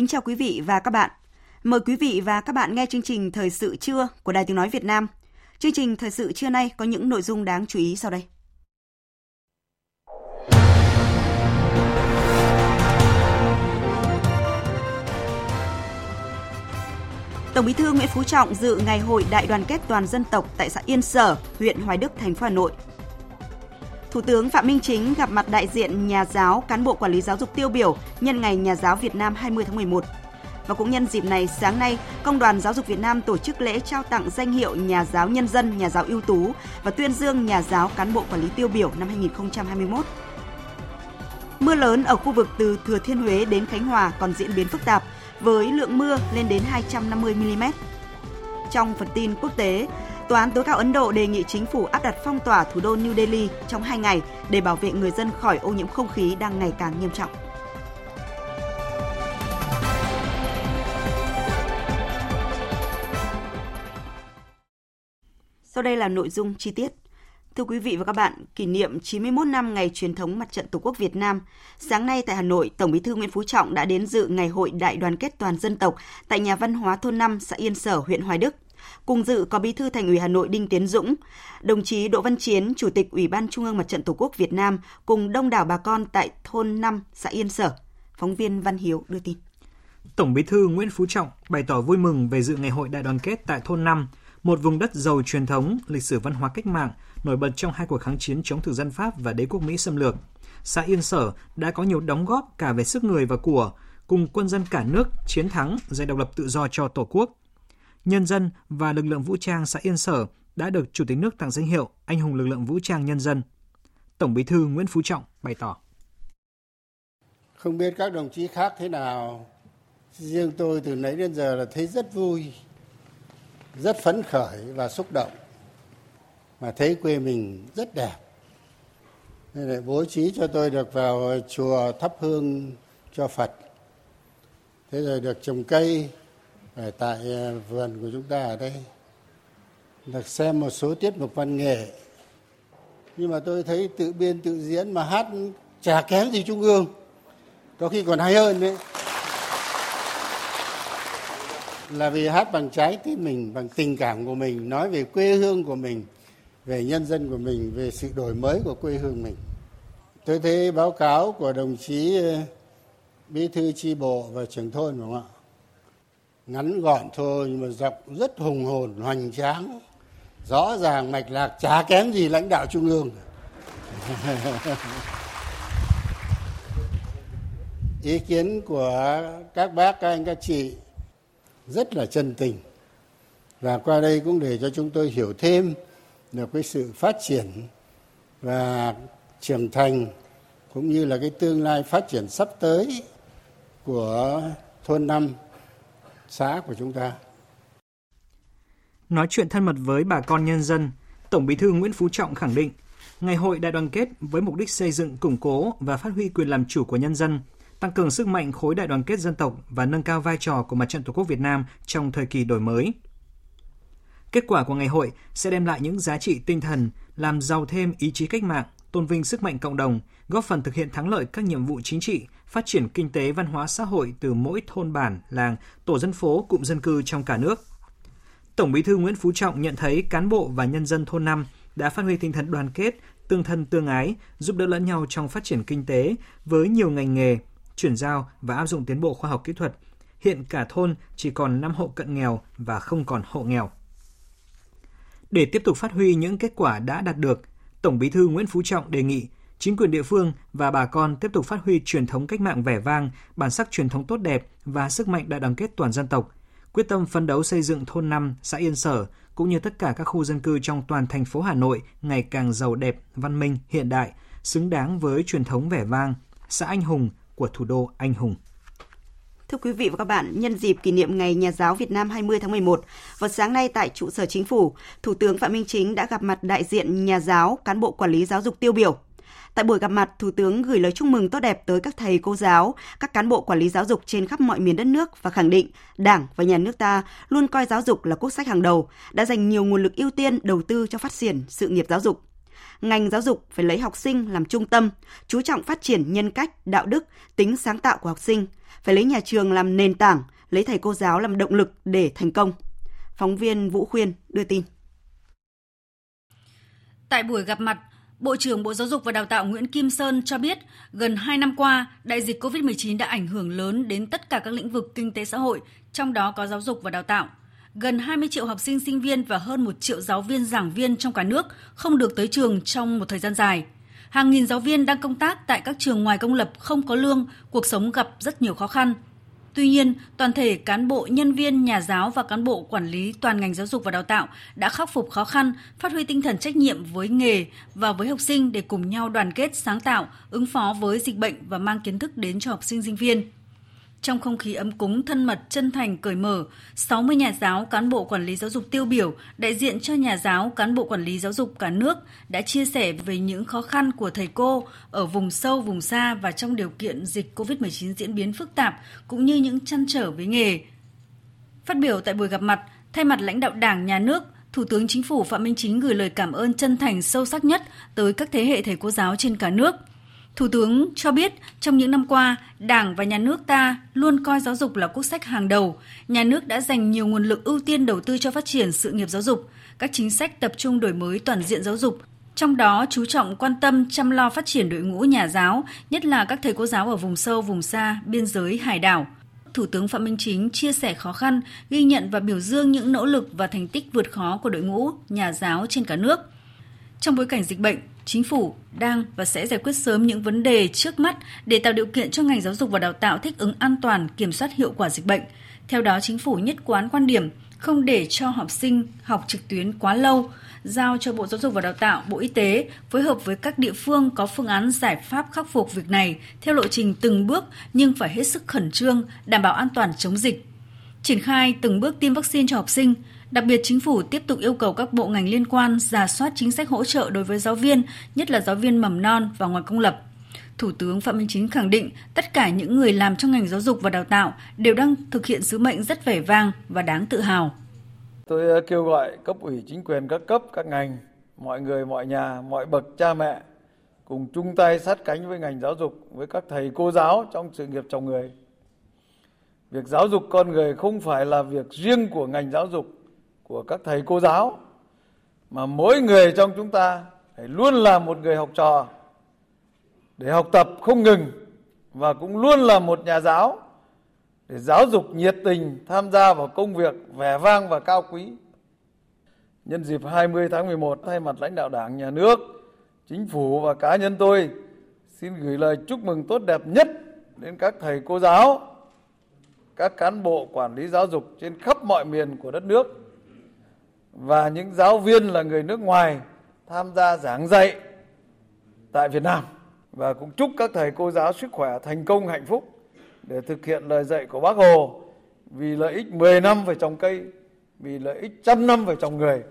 Kính chào quý vị và các bạn. Mời quý vị và các bạn nghe chương trình Thời sự trưa của Đài Tiếng Nói Việt Nam. Chương trình Thời sự trưa nay có những nội dung đáng chú ý sau đây. Tổng Bí thư Nguyễn Phú Trọng dự ngày hội Đại đoàn kết toàn dân tộc tại xã Yên Sở, huyện Hoài Đức, thành phố Hà Nội. Thủ tướng Phạm Minh Chính gặp mặt đại diện nhà giáo, cán bộ quản lý giáo dục tiêu biểu nhân ngày Nhà giáo Việt Nam 20 tháng 11. Và cũng nhân dịp này, sáng nay, Công đoàn Giáo dục Việt Nam tổ chức lễ trao tặng danh hiệu Nhà giáo nhân dân, Nhà giáo ưu tú và tuyên dương Nhà giáo cán bộ quản lý tiêu biểu năm 2021. Mưa lớn ở khu vực từ Thừa Thiên Huế đến Khánh Hòa còn diễn biến phức tạp, với lượng mưa lên đến 250 mm. Trong phần tin quốc tế, Tòa án tối cao Ấn Độ đề nghị chính phủ áp đặt phong tỏa thủ đô New Delhi trong 2 ngày để bảo vệ người dân khỏi ô nhiễm không khí đang ngày càng nghiêm trọng. Sau đây là nội dung chi tiết. Thưa quý vị và các bạn, kỷ niệm 91 năm ngày truyền thống Mặt trận Tổ quốc Việt Nam, sáng nay tại Hà Nội, Tổng Bí thư Nguyễn Phú Trọng đã đến dự ngày hội Đại đoàn kết toàn dân tộc tại nhà văn hóa thôn 5 xã Yên Sở, huyện Hoài Đức. Cùng dự có Bí thư Thành ủy Hà Nội Đinh Tiến Dũng, đồng chí Đỗ Văn Chiến, Chủ tịch Ủy ban Trung ương Mặt trận Tổ quốc Việt Nam cùng đông đảo bà con tại thôn 5 xã Yên Sở. Phóng viên Văn Hiếu đưa tin. Tổng Bí thư Nguyễn Phú Trọng bày tỏ vui mừng về dự ngày hội đại đoàn kết tại thôn 5, một vùng đất giàu truyền thống, lịch sử văn hóa cách mạng, nổi bật trong hai cuộc kháng chiến chống thực dân Pháp và đế quốc Mỹ xâm lược. Xã Yên Sở đã có nhiều đóng góp cả về sức người và của, cùng quân dân cả nước chiến thắng giành độc lập tự do cho Tổ quốc. Nhân dân và lực lượng vũ trang xã Yên Sở đã được Chủ tịch nước tặng danh hiệu Anh hùng lực lượng vũ trang nhân dân. Tổng Bí thư Nguyễn Phú Trọng bày tỏ: Không biết các đồng chí khác thế nào, riêng tôi từ nãy đến giờ là thấy rất vui, rất phấn khởi và xúc động. Mà thấy quê mình rất đẹp. Nên lại bố trí cho tôi được vào chùa thắp hương cho phật. Thế rồi được trồng cây ở tại ờ, vườn của chúng ta ở đây. Được xem một số tiết mục văn nghệ. Nhưng mà tôi thấy tự biên, tự diễn mà hát chả kém gì trung ương có khi còn hay hơn đấy. Là vì hát bằng trái tim mình, bằng tình cảm của mình, nói về quê hương của mình, về nhân dân của mình, về sự đổi mới của quê hương mình. Tôi thấy báo cáo của đồng chí ờ, bí thư tri bộ và trưởng thôn, đúng không ạ? Ngắn gọn thôi, nhưng mà dọc rất hùng hồn, hoành tráng. Rõ ràng mạch lạc chả kém gì lãnh đạo trung ương. Ý kiến của các bác, các anh, các chị rất là chân tình. Và qua đây cũng để cho chúng tôi hiểu thêm được cái sự phát triển và trưởng thành, cũng như là cái tương lai phát triển sắp tới của thôn năm xã của chúng ta. Nói chuyện thân mật với bà con nhân dân, Tổng Bí thư Nguyễn Phú Trọng khẳng định, Ngày hội đại đoàn kết với mục đích xây dựng, củng cố và phát huy quyền làm chủ của nhân dân, tăng cường sức mạnh khối đại đoàn kết dân tộc và nâng cao vai trò của Mặt trận Tổ quốc Việt Nam trong thời kỳ đổi mới. Kết quả của ngày hội sẽ đem lại những giá trị tinh thần, làm giàu thêm ý chí cách mạng, tôn vinh sức mạnh cộng đồng, góp phần thực hiện thắng lợi các nhiệm vụ chính trị, phát triển kinh tế văn hóa xã hội từ mỗi thôn bản, làng, tổ dân phố, cụm dân cư trong cả nước. Tổng Bí thư Nguyễn Phú Trọng nhận thấy cán bộ và nhân dân thôn năm đã phát huy tinh thần đoàn kết, tương thân tương ái, giúp đỡ lẫn nhau trong phát triển kinh tế với nhiều ngành nghề, chuyển giao và áp dụng tiến bộ khoa học kỹ thuật. Hiện cả thôn chỉ còn 5 hộ cận nghèo và không còn hộ nghèo. Để tiếp tục phát huy những kết quả đã đạt được, Tổng Bí thư Nguyễn Phú Trọng đề nghị chính quyền địa phương và bà con tiếp tục phát huy truyền thống cách mạng vẻ vang, bản sắc truyền thống tốt đẹp và sức mạnh đại đoàn kết toàn dân tộc, quyết tâm phấn đấu xây dựng thôn 5, xã Yên Sở cũng như tất cả các khu dân cư trong toàn thành phố Hà Nội ngày càng giàu đẹp, văn minh, hiện đại, xứng đáng với truyền thống vẻ vang, xã anh hùng của thủ đô anh hùng. Thưa quý vị và các bạn, nhân dịp kỷ niệm Ngày Nhà giáo Việt Nam 20 tháng 11, vào sáng nay tại trụ sở chính phủ, Thủ tướng Phạm Minh Chính đã gặp mặt đại diện nhà giáo, cán bộ quản lý giáo dục tiêu biểu. Tại buổi gặp mặt, Thủ tướng gửi lời chúc mừng tốt đẹp tới các thầy cô giáo, các cán bộ quản lý giáo dục trên khắp mọi miền đất nước và khẳng định Đảng và nhà nước ta luôn coi giáo dục là quốc sách hàng đầu, đã dành nhiều nguồn lực ưu tiên đầu tư cho phát triển sự nghiệp giáo dục ngành giáo dục phải lấy học sinh làm trung tâm, chú trọng phát triển nhân cách, đạo đức, tính sáng tạo của học sinh, phải lấy nhà trường làm nền tảng, lấy thầy cô giáo làm động lực để thành công. Phóng viên Vũ Khuyên đưa tin. Tại buổi gặp mặt, Bộ trưởng Bộ Giáo dục và Đào tạo Nguyễn Kim Sơn cho biết, gần 2 năm qua, đại dịch COVID-19 đã ảnh hưởng lớn đến tất cả các lĩnh vực kinh tế xã hội, trong đó có giáo dục và đào tạo. Gần 20 triệu học sinh sinh viên và hơn 1 triệu giáo viên giảng viên trong cả nước không được tới trường trong một thời gian dài. Hàng nghìn giáo viên đang công tác tại các trường ngoài công lập không có lương, cuộc sống gặp rất nhiều khó khăn – Tuy nhiên, toàn thể cán bộ, nhân viên, nhà giáo và cán bộ quản lý toàn ngành giáo dục và đào tạo đã khắc phục khó khăn, phát huy tinh thần trách nhiệm với nghề và với học sinh để cùng nhau đoàn kết sáng tạo, ứng phó với dịch bệnh và mang kiến thức đến cho học sinh sinh viên. Trong không khí ấm cúng, thân mật, chân thành, cởi mở, 60 nhà giáo, cán bộ quản lý giáo dục tiêu biểu, đại diện cho nhà giáo, cán bộ quản lý giáo dục cả nước đã chia sẻ về những khó khăn của thầy cô ở vùng sâu, vùng xa và trong điều kiện dịch COVID-19 diễn biến phức tạp, cũng như những chăn trở với nghề. Phát biểu tại buổi gặp mặt, thay mặt lãnh đạo Đảng, Nhà nước, Thủ tướng Chính phủ Phạm Minh Chính gửi lời cảm ơn chân thành sâu sắc nhất tới các thế hệ thầy cô giáo trên cả nước – Thủ tướng cho biết trong những năm qua, Đảng và nhà nước ta luôn coi giáo dục là quốc sách hàng đầu. Nhà nước đã dành nhiều nguồn lực ưu tiên đầu tư cho phát triển sự nghiệp giáo dục, các chính sách tập trung đổi mới toàn diện giáo dục, trong đó chú trọng quan tâm chăm lo phát triển đội ngũ nhà giáo, nhất là các thầy cô giáo ở vùng sâu, vùng xa, biên giới, hải đảo. Thủ tướng Phạm Minh Chính chia sẻ khó khăn, ghi nhận và biểu dương những nỗ lực và thành tích vượt khó của đội ngũ nhà giáo trên cả nước. Trong bối cảnh dịch bệnh, chính phủ đang và sẽ giải quyết sớm những vấn đề trước mắt để tạo điều kiện cho ngành giáo dục và đào tạo thích ứng an toàn, kiểm soát hiệu quả dịch bệnh. Theo đó, chính phủ nhất quán quan điểm không để cho học sinh học trực tuyến quá lâu, giao cho Bộ Giáo dục và Đào tạo, Bộ Y tế phối hợp với các địa phương có phương án giải pháp khắc phục việc này theo lộ trình từng bước nhưng phải hết sức khẩn trương, đảm bảo an toàn chống dịch. Triển khai từng bước tiêm vaccine cho học sinh, Đặc biệt, chính phủ tiếp tục yêu cầu các bộ ngành liên quan giả soát chính sách hỗ trợ đối với giáo viên, nhất là giáo viên mầm non và ngoài công lập. Thủ tướng Phạm Minh Chính khẳng định tất cả những người làm trong ngành giáo dục và đào tạo đều đang thực hiện sứ mệnh rất vẻ vang và đáng tự hào. Tôi ờ, kêu gọi cấp ủy chính quyền các cấp, các ngành, mọi người, mọi nhà, mọi bậc cha mẹ cùng chung tay sát cánh với ngành giáo dục, với các thầy cô giáo trong sự nghiệp chồng người. Việc giáo dục con người không phải là việc riêng của ngành giáo dục của các thầy cô giáo mà mỗi người trong chúng ta phải luôn là một người học trò để học tập không ngừng và cũng luôn là một nhà giáo để giáo dục nhiệt tình tham gia vào công việc vẻ vang và cao quý. Nhân dịp 20 tháng 11 thay mặt lãnh đạo Đảng, Nhà nước, Chính phủ và cá nhân tôi xin gửi lời chúc mừng tốt đẹp nhất đến các thầy cô giáo, các cán bộ quản lý giáo dục trên khắp mọi miền của đất nước và những giáo viên là người nước ngoài tham gia giảng dạy tại Việt Nam và cũng chúc các thầy cô giáo sức khỏe thành công hạnh phúc để thực hiện lời dạy của Bác Hồ vì lợi ích 10 năm phải trồng cây, vì lợi ích trăm năm phải trồng người.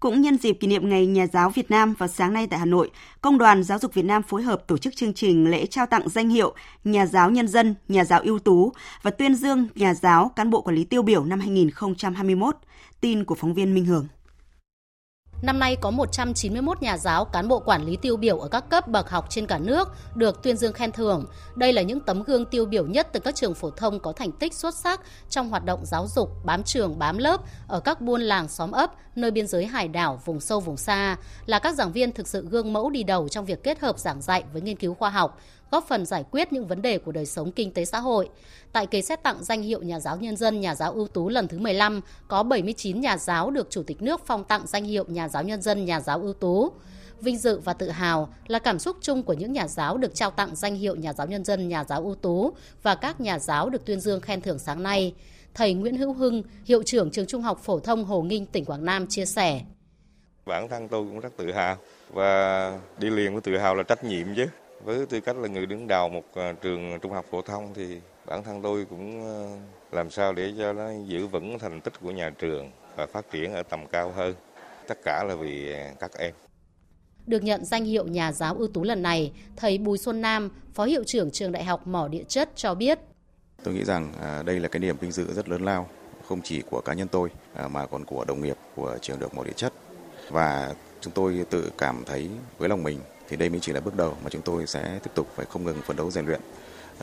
Cũng nhân dịp kỷ niệm Ngày Nhà giáo Việt Nam vào sáng nay tại Hà Nội, Công đoàn Giáo dục Việt Nam phối hợp tổ chức chương trình lễ trao tặng danh hiệu Nhà giáo nhân dân, Nhà giáo ưu tú và tuyên dương Nhà giáo cán bộ quản lý tiêu biểu năm 2021. Tin của phóng viên Minh Hường. Năm nay có 191 nhà giáo, cán bộ quản lý tiêu biểu ở các cấp bậc học trên cả nước được tuyên dương khen thưởng. Đây là những tấm gương tiêu biểu nhất từ các trường phổ thông có thành tích xuất sắc trong hoạt động giáo dục, bám trường, bám lớp ở các buôn làng xóm ấp, nơi biên giới hải đảo, vùng sâu vùng xa, là các giảng viên thực sự gương mẫu đi đầu trong việc kết hợp giảng dạy với nghiên cứu khoa học, góp phần giải quyết những vấn đề của đời sống kinh tế xã hội. Tại kỳ xét tặng danh hiệu nhà giáo nhân dân, nhà giáo ưu tú lần thứ 15, có 79 nhà giáo được Chủ tịch nước phong tặng danh hiệu nhà giáo nhân dân, nhà giáo ưu tú. Vinh dự và tự hào là cảm xúc chung của những nhà giáo được trao tặng danh hiệu nhà giáo nhân dân, nhà giáo ưu tú và các nhà giáo được tuyên dương khen thưởng sáng nay. Thầy Nguyễn Hữu Hưng, hiệu trưởng trường Trung học phổ thông Hồ Nghinh, tỉnh Quảng Nam chia sẻ. Bản thân tôi cũng rất tự hào và đi liền với tự hào là trách nhiệm chứ. Với tư cách là người đứng đầu một à, trường trung học phổ thông thì bản thân tôi cũng à, làm sao để cho nó giữ vững thành tích của nhà trường và phát triển ở tầm cao hơn. Tất cả là vì các em. Được nhận danh hiệu nhà giáo ưu tú lần này, thầy Bùi Xuân Nam, Phó Hiệu trưởng Trường Đại học Mỏ Địa Chất cho biết. Tôi nghĩ rằng à, đây là cái niềm vinh dự rất lớn lao, không chỉ của cá nhân tôi mà còn của đồng nghiệp của Trường Đại học Mỏ Địa Chất. Và chúng tôi tự cảm thấy với lòng mình thì đây mới chỉ là bước đầu mà chúng tôi sẽ tiếp tục phải không ngừng phấn đấu rèn luyện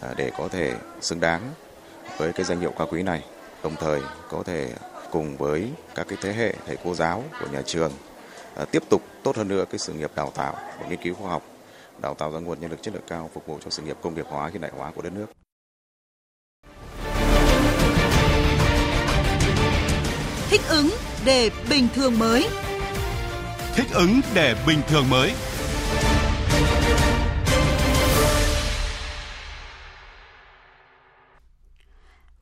à, để có thể xứng đáng với cái danh hiệu cao quý này, đồng thời có thể cùng với các cái thế hệ thầy cô giáo của nhà trường à, tiếp tục tốt hơn nữa cái sự nghiệp đào tạo và nghiên cứu khoa học, đào tạo ra nguồn nhân lực chất lượng cao phục vụ cho sự nghiệp công nghiệp hóa hiện đại hóa của đất nước. Thích ứng để bình thường mới. Thích ứng để bình thường mới.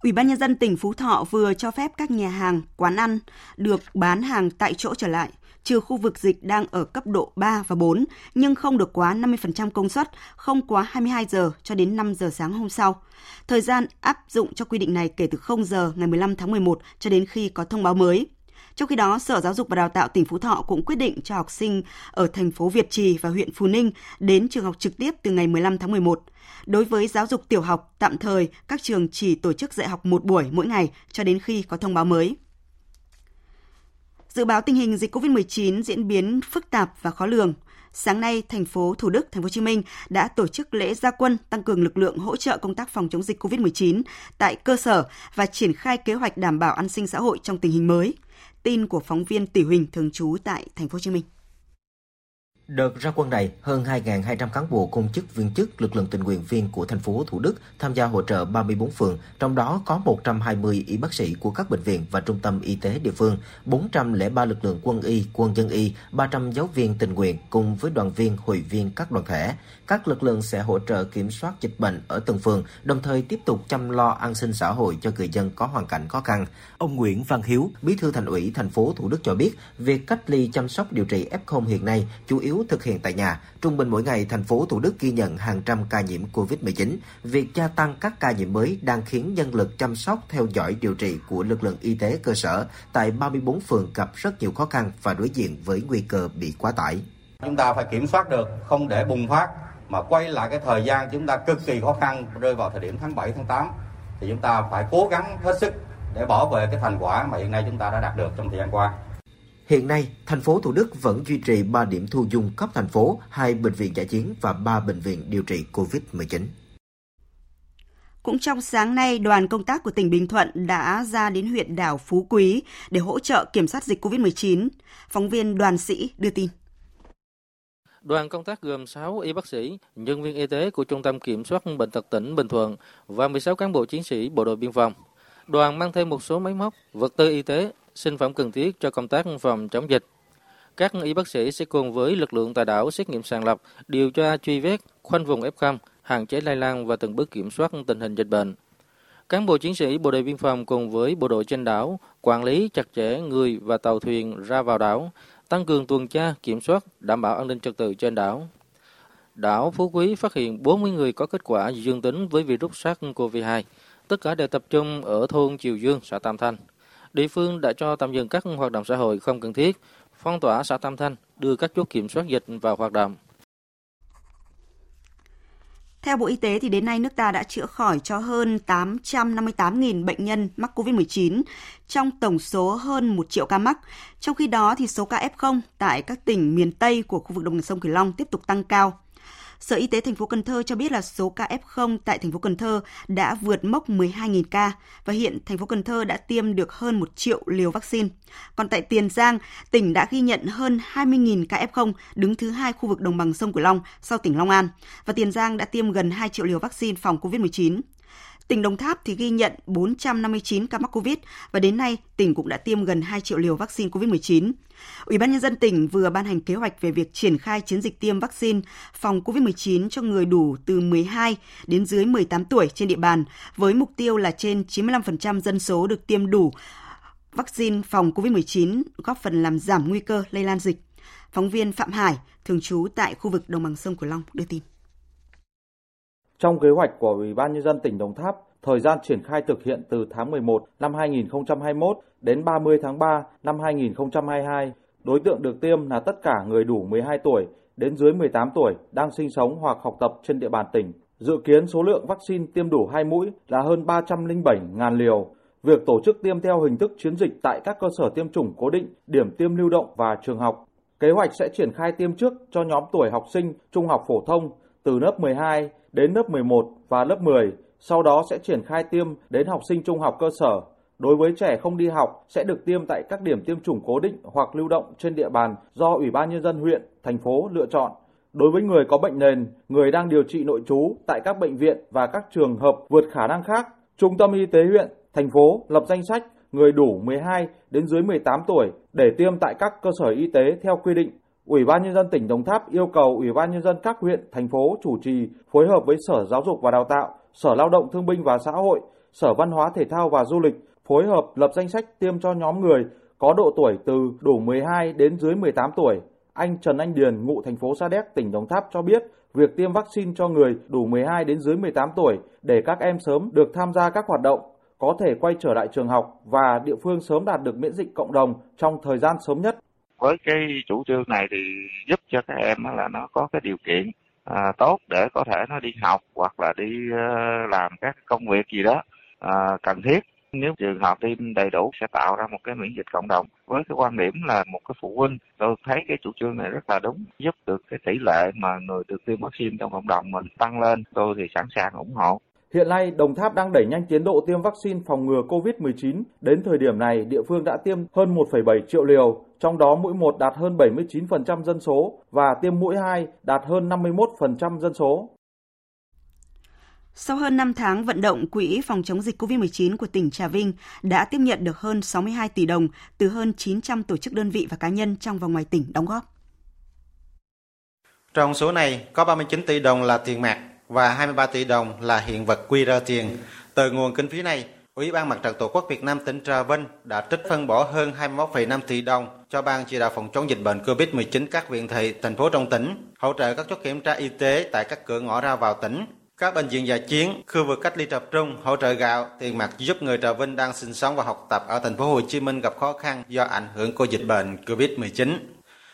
Ủy ban nhân dân tỉnh Phú Thọ vừa cho phép các nhà hàng, quán ăn được bán hàng tại chỗ trở lại, trừ khu vực dịch đang ở cấp độ 3 và 4, nhưng không được quá 50% công suất, không quá 22 giờ cho đến 5 giờ sáng hôm sau. Thời gian áp dụng cho quy định này kể từ 0 giờ ngày 15 tháng 11 cho đến khi có thông báo mới. Trong khi đó, Sở Giáo dục và Đào tạo tỉnh Phú Thọ cũng quyết định cho học sinh ở thành phố Việt Trì và huyện Phú Ninh đến trường học trực tiếp từ ngày 15 tháng 11. Đối với giáo dục tiểu học, tạm thời các trường chỉ tổ chức dạy học một buổi mỗi ngày cho đến khi có thông báo mới. Dự báo tình hình dịch COVID-19 diễn biến phức tạp và khó lường. Sáng nay, thành phố Thủ Đức, thành phố Hồ Chí Minh đã tổ chức lễ gia quân tăng cường lực lượng hỗ trợ công tác phòng chống dịch COVID-19 tại cơ sở và triển khai kế hoạch đảm bảo an sinh xã hội trong tình hình mới. Tin của phóng viên Tỷ Huỳnh thường trú tại thành phố Hồ Chí Minh. Đợt ra quân này, hơn 2.200 cán bộ công chức viên chức lực lượng tình nguyện viên của thành phố Thủ Đức tham gia hỗ trợ 34 phường, trong đó có 120 y bác sĩ của các bệnh viện và trung tâm y tế địa phương, 403 lực lượng quân y, quân dân y, 300 giáo viên tình nguyện cùng với đoàn viên, hội viên các đoàn thể. Các lực lượng sẽ hỗ trợ kiểm soát dịch bệnh ở từng phường, đồng thời tiếp tục chăm lo an sinh xã hội cho người dân có hoàn cảnh khó khăn. Ông Nguyễn Văn Hiếu, Bí thư Thành ủy thành phố Thủ Đức cho biết, việc cách ly chăm sóc điều trị F0 hiện nay chủ yếu thực hiện tại nhà. Trung bình mỗi ngày, thành phố Thủ Đức ghi nhận hàng trăm ca nhiễm COVID-19. Việc gia tăng các ca nhiễm mới đang khiến nhân lực chăm sóc theo dõi điều trị của lực lượng y tế cơ sở tại 34 phường gặp rất nhiều khó khăn và đối diện với nguy cơ bị quá tải. Chúng ta phải kiểm soát được, không để bùng phát mà quay lại cái thời gian chúng ta cực kỳ khó khăn rơi vào thời điểm tháng 7 tháng 8 thì chúng ta phải cố gắng hết sức để bảo vệ cái thành quả mà hiện nay chúng ta đã đạt được trong thời gian qua. Hiện nay, thành phố Thủ Đức vẫn duy trì 3 điểm thu dung cấp thành phố, 2 bệnh viện giải chiến và 3 bệnh viện điều trị COVID-19. Cũng trong sáng nay, đoàn công tác của tỉnh Bình Thuận đã ra đến huyện đảo Phú Quý để hỗ trợ kiểm soát dịch COVID-19. Phóng viên Đoàn Sĩ đưa tin. Đoàn công tác gồm 6 y bác sĩ, nhân viên y tế của Trung tâm Kiểm soát Bệnh tật tỉnh Bình Thuận và 16 cán bộ chiến sĩ Bộ đội Biên phòng. Đoàn mang thêm một số máy móc, vật tư y tế, sinh phẩm cần thiết cho công tác phòng chống dịch. Các y bác sĩ sẽ cùng với lực lượng tại đảo xét nghiệm sàng lọc, điều tra truy vết, khoanh vùng F0, hạn chế lây lan và từng bước kiểm soát tình hình dịch bệnh. Cán bộ chiến sĩ bộ đội biên phòng cùng với bộ đội trên đảo quản lý chặt chẽ người và tàu thuyền ra vào đảo, tăng cường tuần tra, kiểm soát, đảm bảo an ninh trật tự trên đảo. Đảo Phú Quý phát hiện 40 người có kết quả dương tính với virus SARS-CoV-2. Tất cả đều tập trung ở thôn Triều Dương, xã Tam Thanh. Địa phương đã cho tạm dừng các hoạt động xã hội không cần thiết, phong tỏa xã Tam Thanh, đưa các chốt kiểm soát dịch vào hoạt động. Theo Bộ Y tế thì đến nay nước ta đã chữa khỏi cho hơn 858.000 bệnh nhân mắc COVID-19 trong tổng số hơn 1 triệu ca mắc. Trong khi đó thì số ca F0 tại các tỉnh miền Tây của khu vực đồng bằng sông Cửu Long tiếp tục tăng cao. Sở Y tế thành phố Cần Thơ cho biết là số ca F0 tại thành phố Cần Thơ đã vượt mốc 12.000 ca và hiện thành phố Cần Thơ đã tiêm được hơn 1 triệu liều vaccine. Còn tại Tiền Giang, tỉnh đã ghi nhận hơn 20.000 ca F0 đứng thứ hai khu vực đồng bằng sông Cửu Long sau tỉnh Long An và Tiền Giang đã tiêm gần 2 triệu liều vaccine phòng COVID-19. Tỉnh Đồng Tháp thì ghi nhận 459 ca mắc Covid và đến nay tỉnh cũng đã tiêm gần 2 triệu liều vaccine Covid-19. Ủy ban nhân dân tỉnh vừa ban hành kế hoạch về việc triển khai chiến dịch tiêm vaccine phòng Covid-19 cho người đủ từ 12 đến dưới 18 tuổi trên địa bàn với mục tiêu là trên 95% dân số được tiêm đủ vaccine phòng COVID-19 góp phần làm giảm nguy cơ lây lan dịch. Phóng viên Phạm Hải, thường trú tại khu vực đồng bằng sông Cửu Long đưa tin. Trong kế hoạch của Ủy ban nhân dân tỉnh Đồng Tháp, thời gian triển khai thực hiện từ tháng 11 năm 2021 đến 30 tháng 3 năm 2022. Đối tượng được tiêm là tất cả người đủ 12 tuổi đến dưới 18 tuổi đang sinh sống hoặc học tập trên địa bàn tỉnh. Dự kiến số lượng vaccine tiêm đủ 2 mũi là hơn 307.000 liều. Việc tổ chức tiêm theo hình thức chiến dịch tại các cơ sở tiêm chủng cố định, điểm tiêm lưu động và trường học. Kế hoạch sẽ triển khai tiêm trước cho nhóm tuổi học sinh trung học phổ thông từ lớp 12 đến lớp 11 và lớp 10, sau đó sẽ triển khai tiêm đến học sinh trung học cơ sở. Đối với trẻ không đi học sẽ được tiêm tại các điểm tiêm chủng cố định hoặc lưu động trên địa bàn do Ủy ban nhân dân huyện, thành phố lựa chọn. Đối với người có bệnh nền, người đang điều trị nội trú tại các bệnh viện và các trường hợp vượt khả năng khác, Trung tâm y tế huyện, thành phố lập danh sách người đủ 12 đến dưới 18 tuổi để tiêm tại các cơ sở y tế theo quy định Ủy ban nhân dân tỉnh Đồng Tháp yêu cầu Ủy ban nhân dân các huyện, thành phố chủ trì phối hợp với Sở Giáo dục và Đào tạo, Sở Lao động Thương binh và Xã hội, Sở Văn hóa Thể thao và Du lịch phối hợp lập danh sách tiêm cho nhóm người có độ tuổi từ đủ 12 đến dưới 18 tuổi. Anh Trần Anh Điền, ngụ thành phố Sa Đéc, tỉnh Đồng Tháp cho biết, việc tiêm vaccine cho người đủ 12 đến dưới 18 tuổi để các em sớm được tham gia các hoạt động, có thể quay trở lại trường học và địa phương sớm đạt được miễn dịch cộng đồng trong thời gian sớm nhất với cái chủ trương này thì giúp cho các em là nó có cái điều kiện à, tốt để có thể nó đi học hoặc là đi uh, làm các công việc gì đó à, cần thiết. Nếu trường hợp tiêm đầy đủ sẽ tạo ra một cái miễn dịch cộng đồng. Với cái quan điểm là một cái phụ huynh tôi thấy cái chủ trương này rất là đúng giúp được cái tỷ lệ mà người được tiêm vaccine trong cộng đồng mình tăng lên tôi thì sẵn sàng ủng hộ. Hiện nay, Đồng Tháp đang đẩy nhanh tiến độ tiêm vaccine phòng ngừa COVID-19. Đến thời điểm này, địa phương đã tiêm hơn 1,7 triệu liều, trong đó mũi 1 đạt hơn 79% dân số và tiêm mũi 2 đạt hơn 51% dân số. Sau hơn 5 tháng vận động, Quỹ phòng chống dịch COVID-19 của tỉnh Trà Vinh đã tiếp nhận được hơn 62 tỷ đồng từ hơn 900 tổ chức đơn vị và cá nhân trong và ngoài tỉnh đóng góp. Trong số này có 39 tỷ đồng là tiền mặt và 23 tỷ đồng là hiện vật quy ra tiền. Từ nguồn kinh phí này, Ủy ban Mặt trận Tổ quốc Việt Nam tỉnh Trà Vinh đã trích phân bổ hơn 21,5 tỷ đồng cho Ban chỉ đạo phòng chống dịch bệnh COVID-19 các huyện thị, thành phố trong tỉnh, hỗ trợ các chốt kiểm tra y tế tại các cửa ngõ ra vào tỉnh, các bệnh viện giả chiến, khu vực cách ly tập trung, hỗ trợ gạo, tiền mặt giúp người Trà Vinh đang sinh sống và học tập ở thành phố Hồ Chí Minh gặp khó khăn do ảnh hưởng của dịch bệnh COVID-19.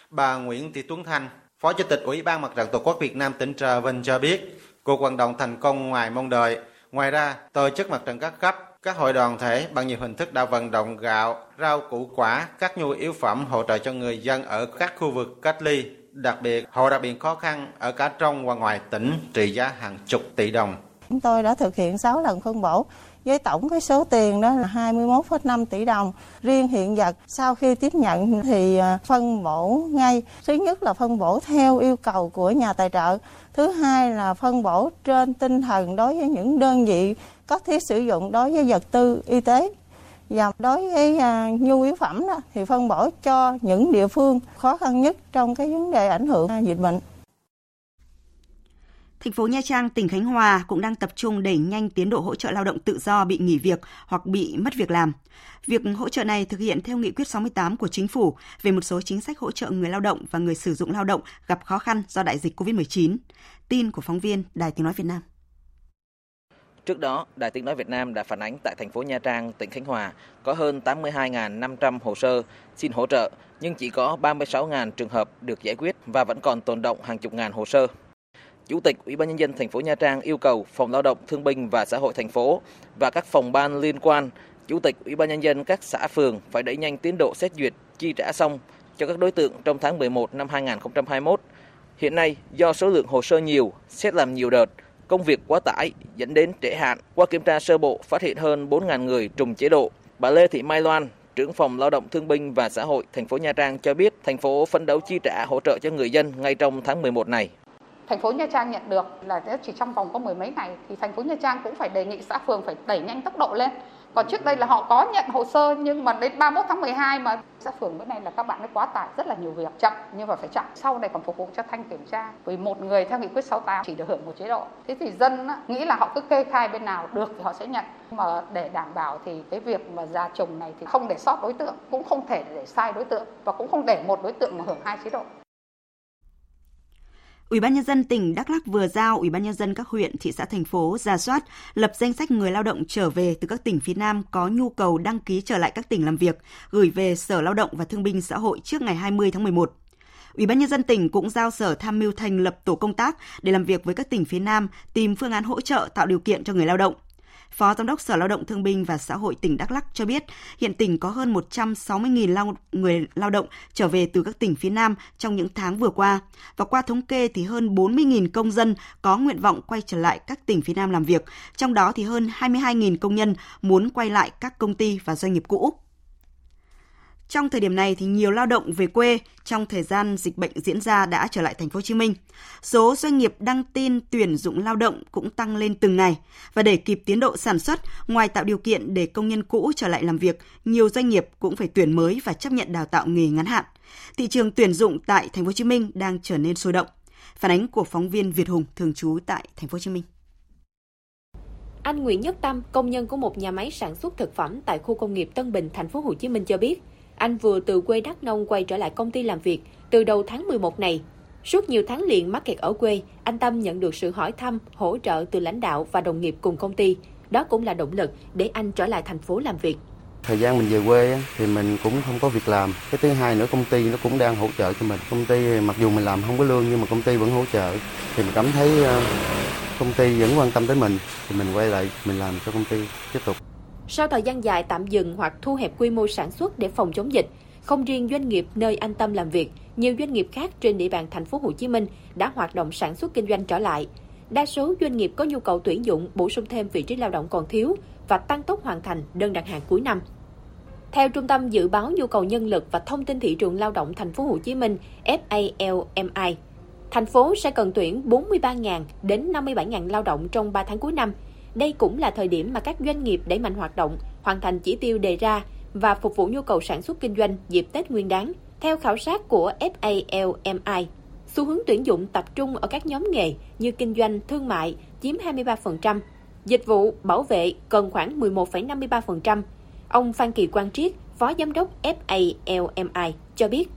Bà Nguyễn Thị Tuấn Thanh, Phó Chủ tịch Ủy ban Mặt trận Tổ quốc Việt Nam tỉnh Trà Vinh cho biết, cuộc vận động thành công ngoài mong đợi. Ngoài ra, tổ chức mặt trận các cấp, các hội đoàn thể bằng nhiều hình thức đã vận động gạo, rau củ quả, các nhu yếu phẩm hỗ trợ cho người dân ở các khu vực cách ly, đặc biệt hộ đặc biệt khó khăn ở cả trong và ngoài tỉnh trị giá hàng chục tỷ đồng. Chúng tôi đã thực hiện 6 lần phân bổ với tổng cái số tiền đó là 21,5 tỷ đồng. Riêng hiện vật sau khi tiếp nhận thì à, phân bổ ngay. Thứ nhất là phân bổ theo yêu cầu của nhà tài trợ. Thứ hai là phân bổ trên tinh thần đối với những đơn vị có thiết sử dụng đối với vật tư y tế và đối với à, nhu yếu phẩm đó, thì phân bổ cho những địa phương khó khăn nhất trong cái vấn đề ảnh hưởng à, dịch bệnh. Thành phố Nha Trang, tỉnh Khánh Hòa cũng đang tập trung đẩy nhanh tiến độ hỗ trợ lao động tự do bị nghỉ việc hoặc bị mất việc làm. Việc hỗ trợ này thực hiện theo nghị quyết 68 của chính phủ về một số chính sách hỗ trợ người lao động và người sử dụng lao động gặp khó khăn do đại dịch COVID-19. Tin của phóng viên Đài Tiếng Nói Việt Nam. Trước đó, Đài Tiếng Nói Việt Nam đã phản ánh tại thành phố Nha Trang, tỉnh Khánh Hòa có hơn 82.500 hồ sơ xin hỗ trợ, nhưng chỉ có 36.000 trường hợp được giải quyết và vẫn còn tồn động hàng chục ngàn hồ sơ. Chủ tịch Ủy ban nhân dân thành phố Nha Trang yêu cầu Phòng Lao động Thương binh và Xã hội thành phố và các phòng ban liên quan, Chủ tịch Ủy ban nhân dân các xã phường phải đẩy nhanh tiến độ xét duyệt chi trả xong cho các đối tượng trong tháng 11 năm 2021. Hiện nay, do số lượng hồ sơ nhiều, xét làm nhiều đợt, công việc quá tải dẫn đến trễ hạn. Qua kiểm tra sơ bộ phát hiện hơn 4.000 người trùng chế độ. Bà Lê Thị Mai Loan, trưởng phòng lao động thương binh và xã hội thành phố Nha Trang cho biết thành phố phấn đấu chi trả hỗ trợ cho người dân ngay trong tháng 11 này thành phố Nha Trang nhận được là chỉ trong vòng có mười mấy ngày thì thành phố Nha Trang cũng phải đề nghị xã phường phải đẩy nhanh tốc độ lên. Còn trước đây là họ có nhận hồ sơ nhưng mà đến 31 tháng 12 mà xã phường bữa nay là các bạn ấy quá tải rất là nhiều việc chậm nhưng mà phải chậm. Sau này còn phục vụ cho thanh kiểm tra vì một người theo nghị quyết 68 chỉ được hưởng một chế độ. Thế thì dân á, nghĩ là họ cứ kê khai bên nào được thì họ sẽ nhận. Mà để đảm bảo thì cái việc mà già chồng này thì không để sót đối tượng cũng không thể để sai đối tượng và cũng không để một đối tượng mà hưởng hai chế độ. Ủy ban nhân dân tỉnh Đắk Lắk vừa giao Ủy ban nhân dân các huyện, thị xã thành phố ra soát, lập danh sách người lao động trở về từ các tỉnh phía Nam có nhu cầu đăng ký trở lại các tỉnh làm việc, gửi về Sở Lao động và Thương binh Xã hội trước ngày 20 tháng 11. Ủy ban nhân dân tỉnh cũng giao Sở tham mưu thành lập tổ công tác để làm việc với các tỉnh phía Nam tìm phương án hỗ trợ tạo điều kiện cho người lao động Phó Giám đốc Sở Lao động Thương binh và Xã hội tỉnh Đắk Lắk cho biết, hiện tỉnh có hơn 160.000 lao, người lao động trở về từ các tỉnh phía Nam trong những tháng vừa qua. Và qua thống kê thì hơn 40.000 công dân có nguyện vọng quay trở lại các tỉnh phía Nam làm việc, trong đó thì hơn 22.000 công nhân muốn quay lại các công ty và doanh nghiệp cũ. Trong thời điểm này thì nhiều lao động về quê trong thời gian dịch bệnh diễn ra đã trở lại thành phố Hồ Chí Minh. Số doanh nghiệp đăng tin tuyển dụng lao động cũng tăng lên từng ngày và để kịp tiến độ sản xuất, ngoài tạo điều kiện để công nhân cũ trở lại làm việc, nhiều doanh nghiệp cũng phải tuyển mới và chấp nhận đào tạo nghề ngắn hạn. Thị trường tuyển dụng tại thành phố Hồ Chí Minh đang trở nên sôi động. Phản ánh của phóng viên Việt Hùng thường trú tại thành phố Hồ Chí Minh. Anh Nguyễn Nhất Tâm, công nhân của một nhà máy sản xuất thực phẩm tại khu công nghiệp Tân Bình, thành phố Hồ Chí Minh cho biết, anh vừa từ quê Đắk Nông quay trở lại công ty làm việc từ đầu tháng 11 này. Suốt nhiều tháng liền mắc kẹt ở quê, anh Tâm nhận được sự hỏi thăm, hỗ trợ từ lãnh đạo và đồng nghiệp cùng công ty. Đó cũng là động lực để anh trở lại thành phố làm việc. Thời gian mình về quê thì mình cũng không có việc làm. Cái thứ hai nữa công ty nó cũng đang hỗ trợ cho mình. Công ty mặc dù mình làm không có lương nhưng mà công ty vẫn hỗ trợ. Thì mình cảm thấy ờ, công ty vẫn quan tâm tới mình thì mình quay lại mình làm cho công ty tiếp tục. Sau thời gian dài tạm dừng hoặc thu hẹp quy mô sản xuất để phòng chống dịch, không riêng doanh nghiệp nơi anh Tâm làm việc, nhiều doanh nghiệp khác trên địa bàn thành phố Hồ Chí Minh đã hoạt động sản xuất kinh doanh trở lại. Đa số doanh nghiệp có nhu cầu tuyển dụng bổ sung thêm vị trí lao động còn thiếu và tăng tốc hoàn thành đơn đặt hàng cuối năm. Theo Trung tâm Dự báo Nhu cầu Nhân lực và Thông tin Thị trường Lao động Thành phố Hồ Chí Minh FALMI, thành phố sẽ cần tuyển 43.000 đến 57.000 lao động trong 3 tháng cuối năm – đây cũng là thời điểm mà các doanh nghiệp đẩy mạnh hoạt động, hoàn thành chỉ tiêu đề ra và phục vụ nhu cầu sản xuất kinh doanh dịp Tết Nguyên đán. Theo khảo sát của FALMI, xu hướng tuyển dụng tập trung ở các nhóm nghề như kinh doanh, thương mại chiếm 23%, dịch vụ, bảo vệ cần khoảng 11,53%. Ông Phan Kỳ Quang Triết, Phó Giám đốc FALMI cho biết,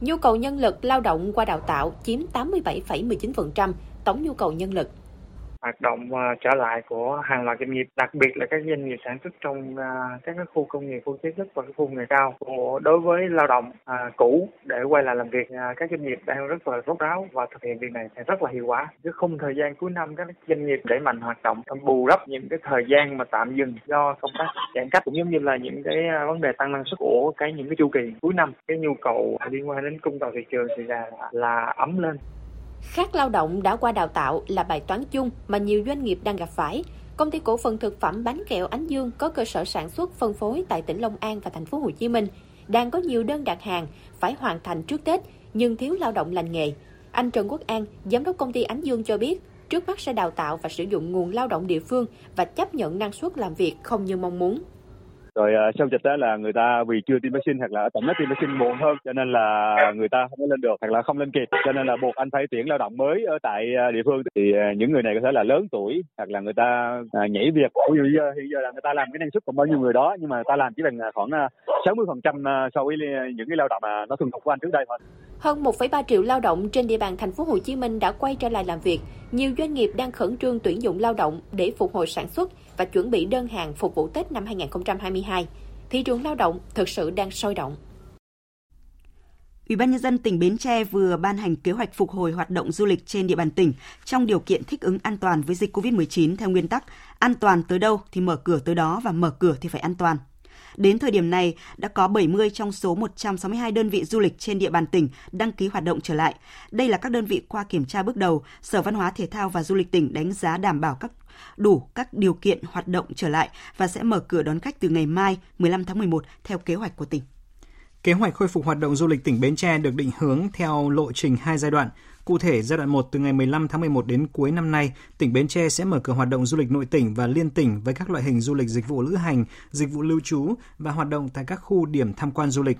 nhu cầu nhân lực lao động qua đào tạo chiếm 87,19% tổng nhu cầu nhân lực hoạt động ờ, trở lại của hàng loạt doanh nghiệp, đặc biệt là các doanh nghiệp sản xuất trong ờ, các khu công nghiệp, khu chế xuất và các khu nghề cao. Của, đối với lao động ờ, cũ để quay lại làm việc, các doanh nghiệp đang rất là rốt ráo và thực hiện việc này sẽ rất là hiệu quả. Cái khung thời gian cuối năm các doanh nghiệp đẩy mạnh hoạt động bù đắp những cái thời gian mà tạm dừng do công tác giãn cách cũng giống như là những cái vấn đề tăng năng suất của cái những cái chu kỳ cuối năm, cái nhu cầu liên quan đến cung cầu thị trường thì là là ấm lên. Khác lao động đã qua đào tạo là bài toán chung mà nhiều doanh nghiệp đang gặp phải. Công ty cổ phần thực phẩm bánh kẹo Ánh Dương có cơ sở sản xuất phân phối tại tỉnh Long An và thành phố Hồ Chí Minh đang có nhiều đơn đặt hàng phải hoàn thành trước Tết nhưng thiếu lao động lành nghề. Anh Trần Quốc An, giám đốc công ty Ánh Dương cho biết, trước mắt sẽ đào tạo và sử dụng nguồn lao động địa phương và chấp nhận năng suất làm việc không như mong muốn rồi uh, sau dịch đó là người ta vì chưa tiêm vaccine hoặc là ở tổng nó tiêm vaccine muộn hơn cho nên là người ta không có lên được hoặc là không lên kịp cho nên là buộc anh phải tuyển lao động mới ở tại uh, địa phương. Thì uh, những người này có thể là lớn tuổi hoặc là người ta uh, nhảy việc. Ví dụ giờ hiện giờ là người ta làm cái năng suất còn bao nhiêu người đó nhưng mà ta làm chỉ bằng khoảng sáu mươi phần trăm so với những cái lao động mà nó thường thuộc của anh trước đây thôi. Hơn 1,3 triệu lao động trên địa bàn thành phố Hồ Chí Minh đã quay trở lại làm việc. Nhiều doanh nghiệp đang khẩn trương tuyển dụng lao động để phục hồi sản xuất và chuẩn bị đơn hàng phục vụ Tết năm 2022. Thị trường lao động thực sự đang sôi động. Ủy ban nhân dân tỉnh Bến Tre vừa ban hành kế hoạch phục hồi hoạt động du lịch trên địa bàn tỉnh trong điều kiện thích ứng an toàn với dịch COVID-19 theo nguyên tắc an toàn tới đâu thì mở cửa tới đó và mở cửa thì phải an toàn. Đến thời điểm này, đã có 70 trong số 162 đơn vị du lịch trên địa bàn tỉnh đăng ký hoạt động trở lại. Đây là các đơn vị qua kiểm tra bước đầu, Sở Văn hóa Thể thao và Du lịch tỉnh đánh giá đảm bảo các đủ các điều kiện hoạt động trở lại và sẽ mở cửa đón khách từ ngày mai 15 tháng 11 theo kế hoạch của tỉnh. Kế hoạch khôi phục hoạt động du lịch tỉnh Bến Tre được định hướng theo lộ trình hai giai đoạn. Cụ thể, giai đoạn 1 từ ngày 15 tháng 11 đến cuối năm nay, tỉnh Bến Tre sẽ mở cửa hoạt động du lịch nội tỉnh và liên tỉnh với các loại hình du lịch dịch vụ lữ hành, dịch vụ lưu trú và hoạt động tại các khu điểm tham quan du lịch.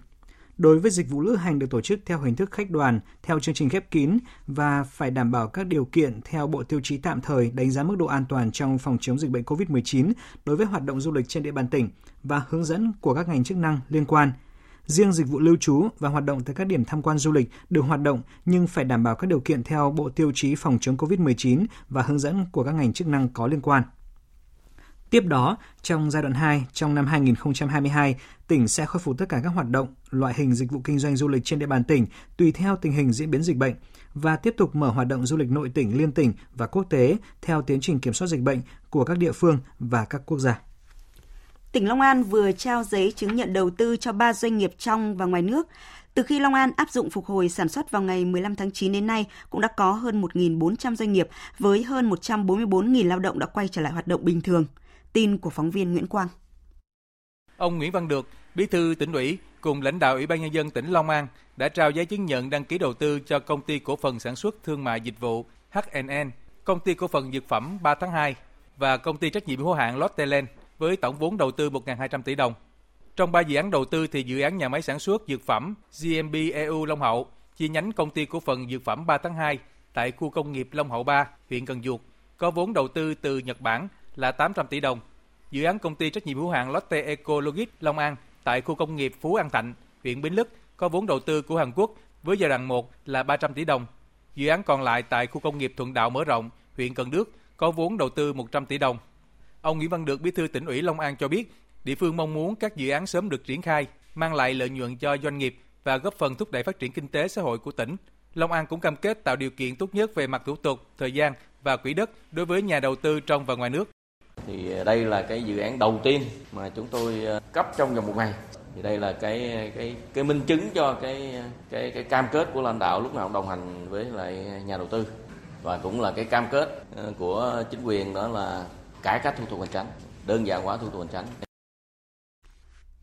Đối với dịch vụ lữ hành được tổ chức theo hình thức khách đoàn, theo chương trình khép kín và phải đảm bảo các điều kiện theo bộ tiêu chí tạm thời đánh giá mức độ an toàn trong phòng chống dịch bệnh COVID-19 đối với hoạt động du lịch trên địa bàn tỉnh và hướng dẫn của các ngành chức năng liên quan. Riêng dịch vụ lưu trú và hoạt động tại các điểm tham quan du lịch được hoạt động nhưng phải đảm bảo các điều kiện theo bộ tiêu chí phòng chống COVID-19 và hướng dẫn của các ngành chức năng có liên quan. Tiếp đó, trong giai đoạn 2, trong năm 2022, tỉnh sẽ khôi phục tất cả các hoạt động, loại hình dịch vụ kinh doanh du lịch trên địa bàn tỉnh tùy theo tình hình diễn biến dịch bệnh và tiếp tục mở hoạt động du lịch nội tỉnh, liên tỉnh và quốc tế theo tiến trình kiểm soát dịch bệnh của các địa phương và các quốc gia. Tỉnh Long An vừa trao giấy chứng nhận đầu tư cho 3 doanh nghiệp trong và ngoài nước. Từ khi Long An áp dụng phục hồi sản xuất vào ngày 15 tháng 9 đến nay, cũng đã có hơn 1.400 doanh nghiệp với hơn 144.000 lao động đã quay trở lại hoạt động bình thường. Tin của phóng viên Nguyễn Quang. Ông Nguyễn Văn Được, Bí thư tỉnh ủy cùng lãnh đạo Ủy ban nhân dân tỉnh Long An đã trao giấy chứng nhận đăng ký đầu tư cho công ty cổ phần sản xuất thương mại dịch vụ HNN, công ty cổ phần dược phẩm 3 tháng 2 và công ty trách nhiệm hữu hạn Lotteland với tổng vốn đầu tư 1.200 tỷ đồng. Trong ba dự án đầu tư thì dự án nhà máy sản xuất dược phẩm GMB EU Long Hậu, chi nhánh công ty cổ phần dược phẩm 3 tháng 2 tại khu công nghiệp Long Hậu 3, huyện Cần Duộc, có vốn đầu tư từ Nhật Bản là 800 tỷ đồng. Dự án công ty trách nhiệm hữu hạn Lotte Ecologic Long An tại khu công nghiệp Phú An Thạnh, huyện Bến Lức có vốn đầu tư của Hàn Quốc với giai đoạn 1 là 300 tỷ đồng. Dự án còn lại tại khu công nghiệp Thuận Đạo mở rộng, huyện Cần Đước có vốn đầu tư 100 tỷ đồng. Ông Nguyễn Văn Được, Bí thư tỉnh ủy Long An cho biết, địa phương mong muốn các dự án sớm được triển khai, mang lại lợi nhuận cho doanh nghiệp và góp phần thúc đẩy phát triển kinh tế xã hội của tỉnh. Long An cũng cam kết tạo điều kiện tốt nhất về mặt thủ tục, thời gian và quỹ đất đối với nhà đầu tư trong và ngoài nước. Thì ờ, đây là cái dự án đầu tiên mà chúng tôi ờ, cấp trong vòng một ngày. Thì đây là cái cái cái minh chứng cho cái cái cái cam kết của lãnh đạo lúc nào cũng đồng hành với lại nhà đầu tư và cũng là cái cam kết ờ, của chính quyền đó là cải cách thủ tục hành chính, đơn giản hóa thủ tục hành chính.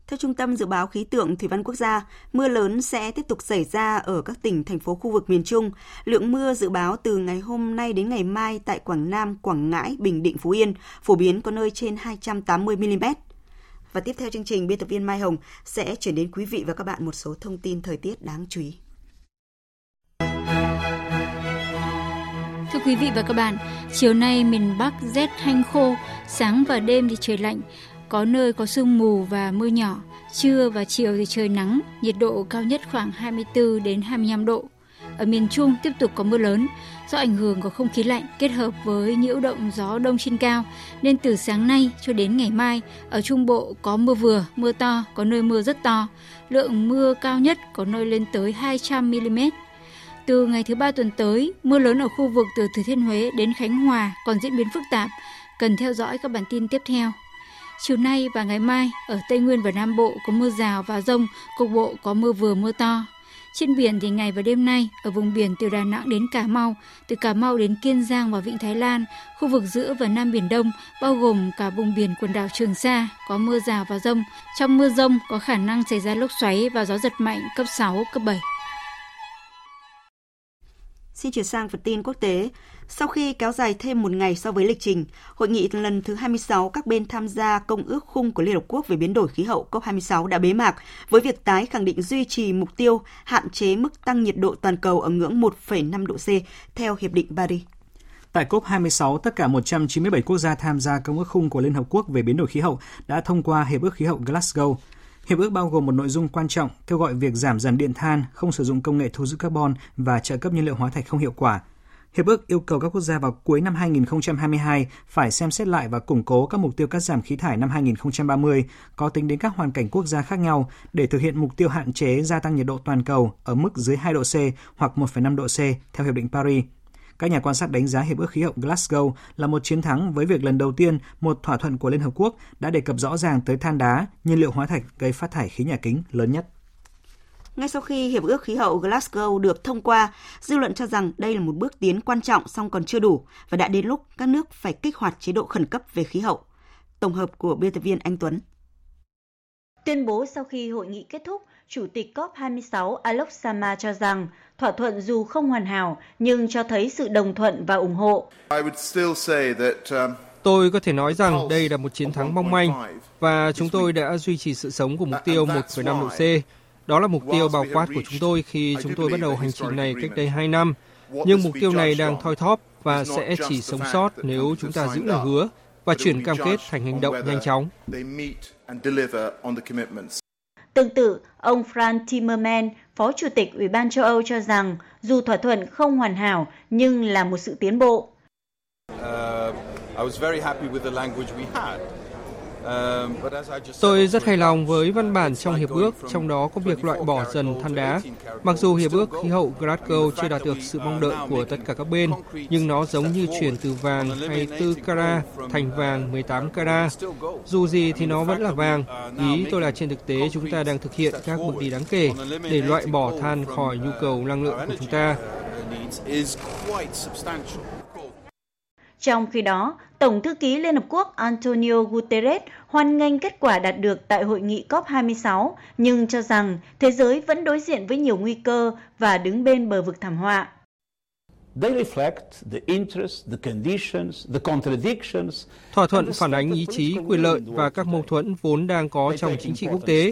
Theo Trung tâm Dự báo Khí tượng Thủy văn Quốc gia, mưa lớn sẽ tiếp tục xảy ra ở các tỉnh, thành phố khu vực miền Trung. Lượng mưa dự báo từ ngày hôm nay đến ngày mai tại Quảng Nam, Quảng Ngãi, Bình Định, Phú Yên phổ biến có nơi trên 280 mm. Và tiếp theo chương trình, biên tập viên Mai Hồng sẽ chuyển đến quý vị và các bạn một số thông tin thời tiết đáng chú ý. Thưa quý vị và các bạn, chiều nay miền Bắc rét hanh khô, sáng và đêm thì trời lạnh, có nơi có sương mù và mưa nhỏ. Trưa và chiều thì trời nắng, nhiệt độ cao nhất khoảng 24 đến 25 độ. Ở miền Trung tiếp tục có mưa lớn do ảnh hưởng của không khí lạnh kết hợp với nhiễu động gió đông trên cao nên từ sáng nay cho đến ngày mai ở Trung Bộ có mưa vừa, mưa to, có nơi mưa rất to. Lượng mưa cao nhất có nơi lên tới 200 mm. Từ ngày thứ ba tuần tới, mưa lớn ở khu vực từ Thừa Thiên Huế đến Khánh Hòa còn diễn biến phức tạp. Cần theo dõi các bản tin tiếp theo. Chiều nay và ngày mai, ở Tây Nguyên và Nam Bộ có mưa rào và rông, cục bộ có mưa vừa mưa to. Trên biển thì ngày và đêm nay, ở vùng biển từ Đà Nẵng đến Cà Mau, từ Cà Mau đến Kiên Giang và Vịnh Thái Lan, khu vực giữa và Nam Biển Đông, bao gồm cả vùng biển quần đảo Trường Sa, có mưa rào và rông. Trong mưa rông có khả năng xảy ra lốc xoáy và gió giật mạnh cấp 6, cấp 7. Xin chuyển sang phần tin quốc tế. Sau khi kéo dài thêm một ngày so với lịch trình, hội nghị lần thứ 26 các bên tham gia Công ước khung của Liên Hợp Quốc về biến đổi khí hậu COP26 đã bế mạc với việc tái khẳng định duy trì mục tiêu hạn chế mức tăng nhiệt độ toàn cầu ở ngưỡng 1,5 độ C theo Hiệp định Paris. Tại COP26, tất cả 197 quốc gia tham gia Công ước khung của Liên Hợp Quốc về biến đổi khí hậu đã thông qua Hiệp ước khí hậu Glasgow. Hiệp ước bao gồm một nội dung quan trọng kêu gọi việc giảm dần điện than, không sử dụng công nghệ thu giữ carbon và trợ cấp nhiên liệu hóa thạch không hiệu quả. Hiệp ước yêu cầu các quốc gia vào cuối năm 2022 phải xem xét lại và củng cố các mục tiêu cắt giảm khí thải năm 2030 có tính đến các hoàn cảnh quốc gia khác nhau để thực hiện mục tiêu hạn chế gia tăng nhiệt độ toàn cầu ở mức dưới 2 độ C hoặc 1,5 độ C theo Hiệp định Paris. Các nhà quan sát đánh giá Hiệp ước khí hậu Glasgow là một chiến thắng với việc lần đầu tiên một thỏa thuận của Liên Hợp Quốc đã đề cập rõ ràng tới than đá, nhiên liệu hóa thạch gây phát thải khí nhà kính lớn nhất. Ngay sau khi Hiệp ước khí hậu Glasgow được thông qua, dư luận cho rằng đây là một bước tiến quan trọng song còn chưa đủ và đã đến lúc các nước phải kích hoạt chế độ khẩn cấp về khí hậu. Tổng hợp của biên tập viên Anh Tuấn. Tuyên bố sau khi hội nghị kết thúc, Chủ tịch COP26 Alok Sharma cho rằng thỏa thuận dù không hoàn hảo nhưng cho thấy sự đồng thuận và ủng hộ. Um, tôi có thể nói rằng đây là một chiến thắng mong manh và chúng tôi đã duy trì sự sống của mục tiêu 1,5 độ C. Đó là mục tiêu bao quát của chúng tôi khi chúng tôi bắt đầu hành trình này cách đây 2 năm. Nhưng mục tiêu này đang thoi thóp và sẽ chỉ sống sót nếu chúng ta giữ lời hứa và chuyển cam kết thành hành động nhanh chóng. Tương tự, ông Franz Timmermans, Phó Chủ tịch Ủy ban châu Âu cho rằng dù thỏa thuận không hoàn hảo nhưng là một sự tiến bộ. Uh, Tôi rất hài lòng với văn bản trong hiệp ước, trong đó có việc loại bỏ dần than đá. Mặc dù hiệp ước khí hậu Glasgow chưa đạt được sự mong đợi của tất cả các bên, nhưng nó giống như chuyển từ vàng 24 carat thành vàng 18 carat. Dù gì thì nó vẫn là vàng. Ý tôi là trên thực tế chúng ta đang thực hiện các bước đi đáng kể để loại bỏ than khỏi nhu cầu năng lượng của chúng ta. Trong khi đó, Tổng thư ký Liên Hợp Quốc Antonio Guterres hoan nghênh kết quả đạt được tại hội nghị COP26, nhưng cho rằng thế giới vẫn đối diện với nhiều nguy cơ và đứng bên bờ vực thảm họa. Thỏa thuận phản ánh ý chí, quyền lợi và các mâu thuẫn vốn đang có trong chính trị quốc tế.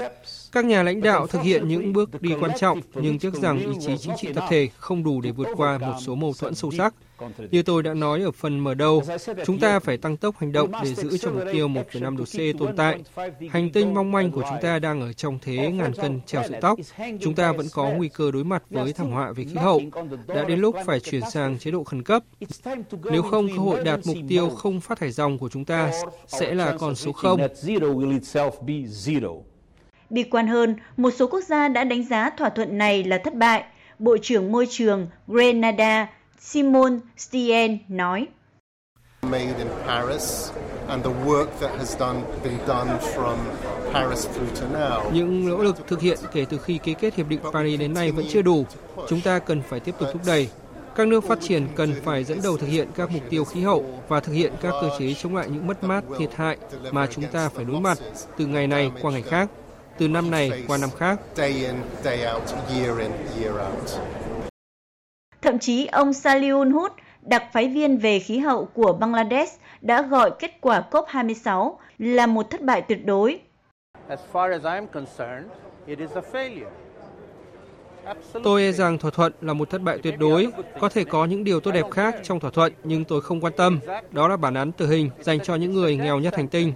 Các nhà lãnh đạo thực hiện những bước đi quan trọng, nhưng tiếc rằng ý chí chính trị tập thể không đủ để vượt qua một số mâu thuẫn sâu sắc. Như tôi đã nói ở phần mở đầu, chúng ta phải tăng tốc hành động để giữ cho mục tiêu 1,5 độ C tồn tại. Hành tinh mong manh của chúng ta đang ở trong thế ngàn cân treo sợi tóc. Chúng ta vẫn có nguy cơ đối mặt với thảm họa về khí hậu. Đã đến lúc phải chuyển sang chế độ khẩn cấp. Nếu không, cơ hội đạt mục tiêu không phát thải dòng của chúng ta sẽ là con số không. Bi quan hơn, một số quốc gia đã đánh giá thỏa thuận này là thất bại. Bộ trưởng Môi trường Grenada Simon Stien nói. Những nỗ lực thực hiện kể từ khi ký kết Hiệp định Paris đến nay vẫn chưa đủ. Chúng ta cần phải tiếp tục thúc đẩy. Các nước phát triển cần phải dẫn đầu thực hiện các mục tiêu khí hậu và thực hiện các cơ chế chống lại những mất mát thiệt hại mà chúng ta phải đối mặt từ ngày này qua ngày khác, từ năm này qua năm khác. Thậm chí ông Saliun Hut, đặc phái viên về khí hậu của Bangladesh, đã gọi kết quả COP26 là một thất bại tuyệt đối. Tôi e rằng thỏa thuận là một thất bại tuyệt đối. Có thể có những điều tốt đẹp khác trong thỏa thuận, nhưng tôi không quan tâm. Đó là bản án tử hình dành cho những người nghèo nhất hành tinh.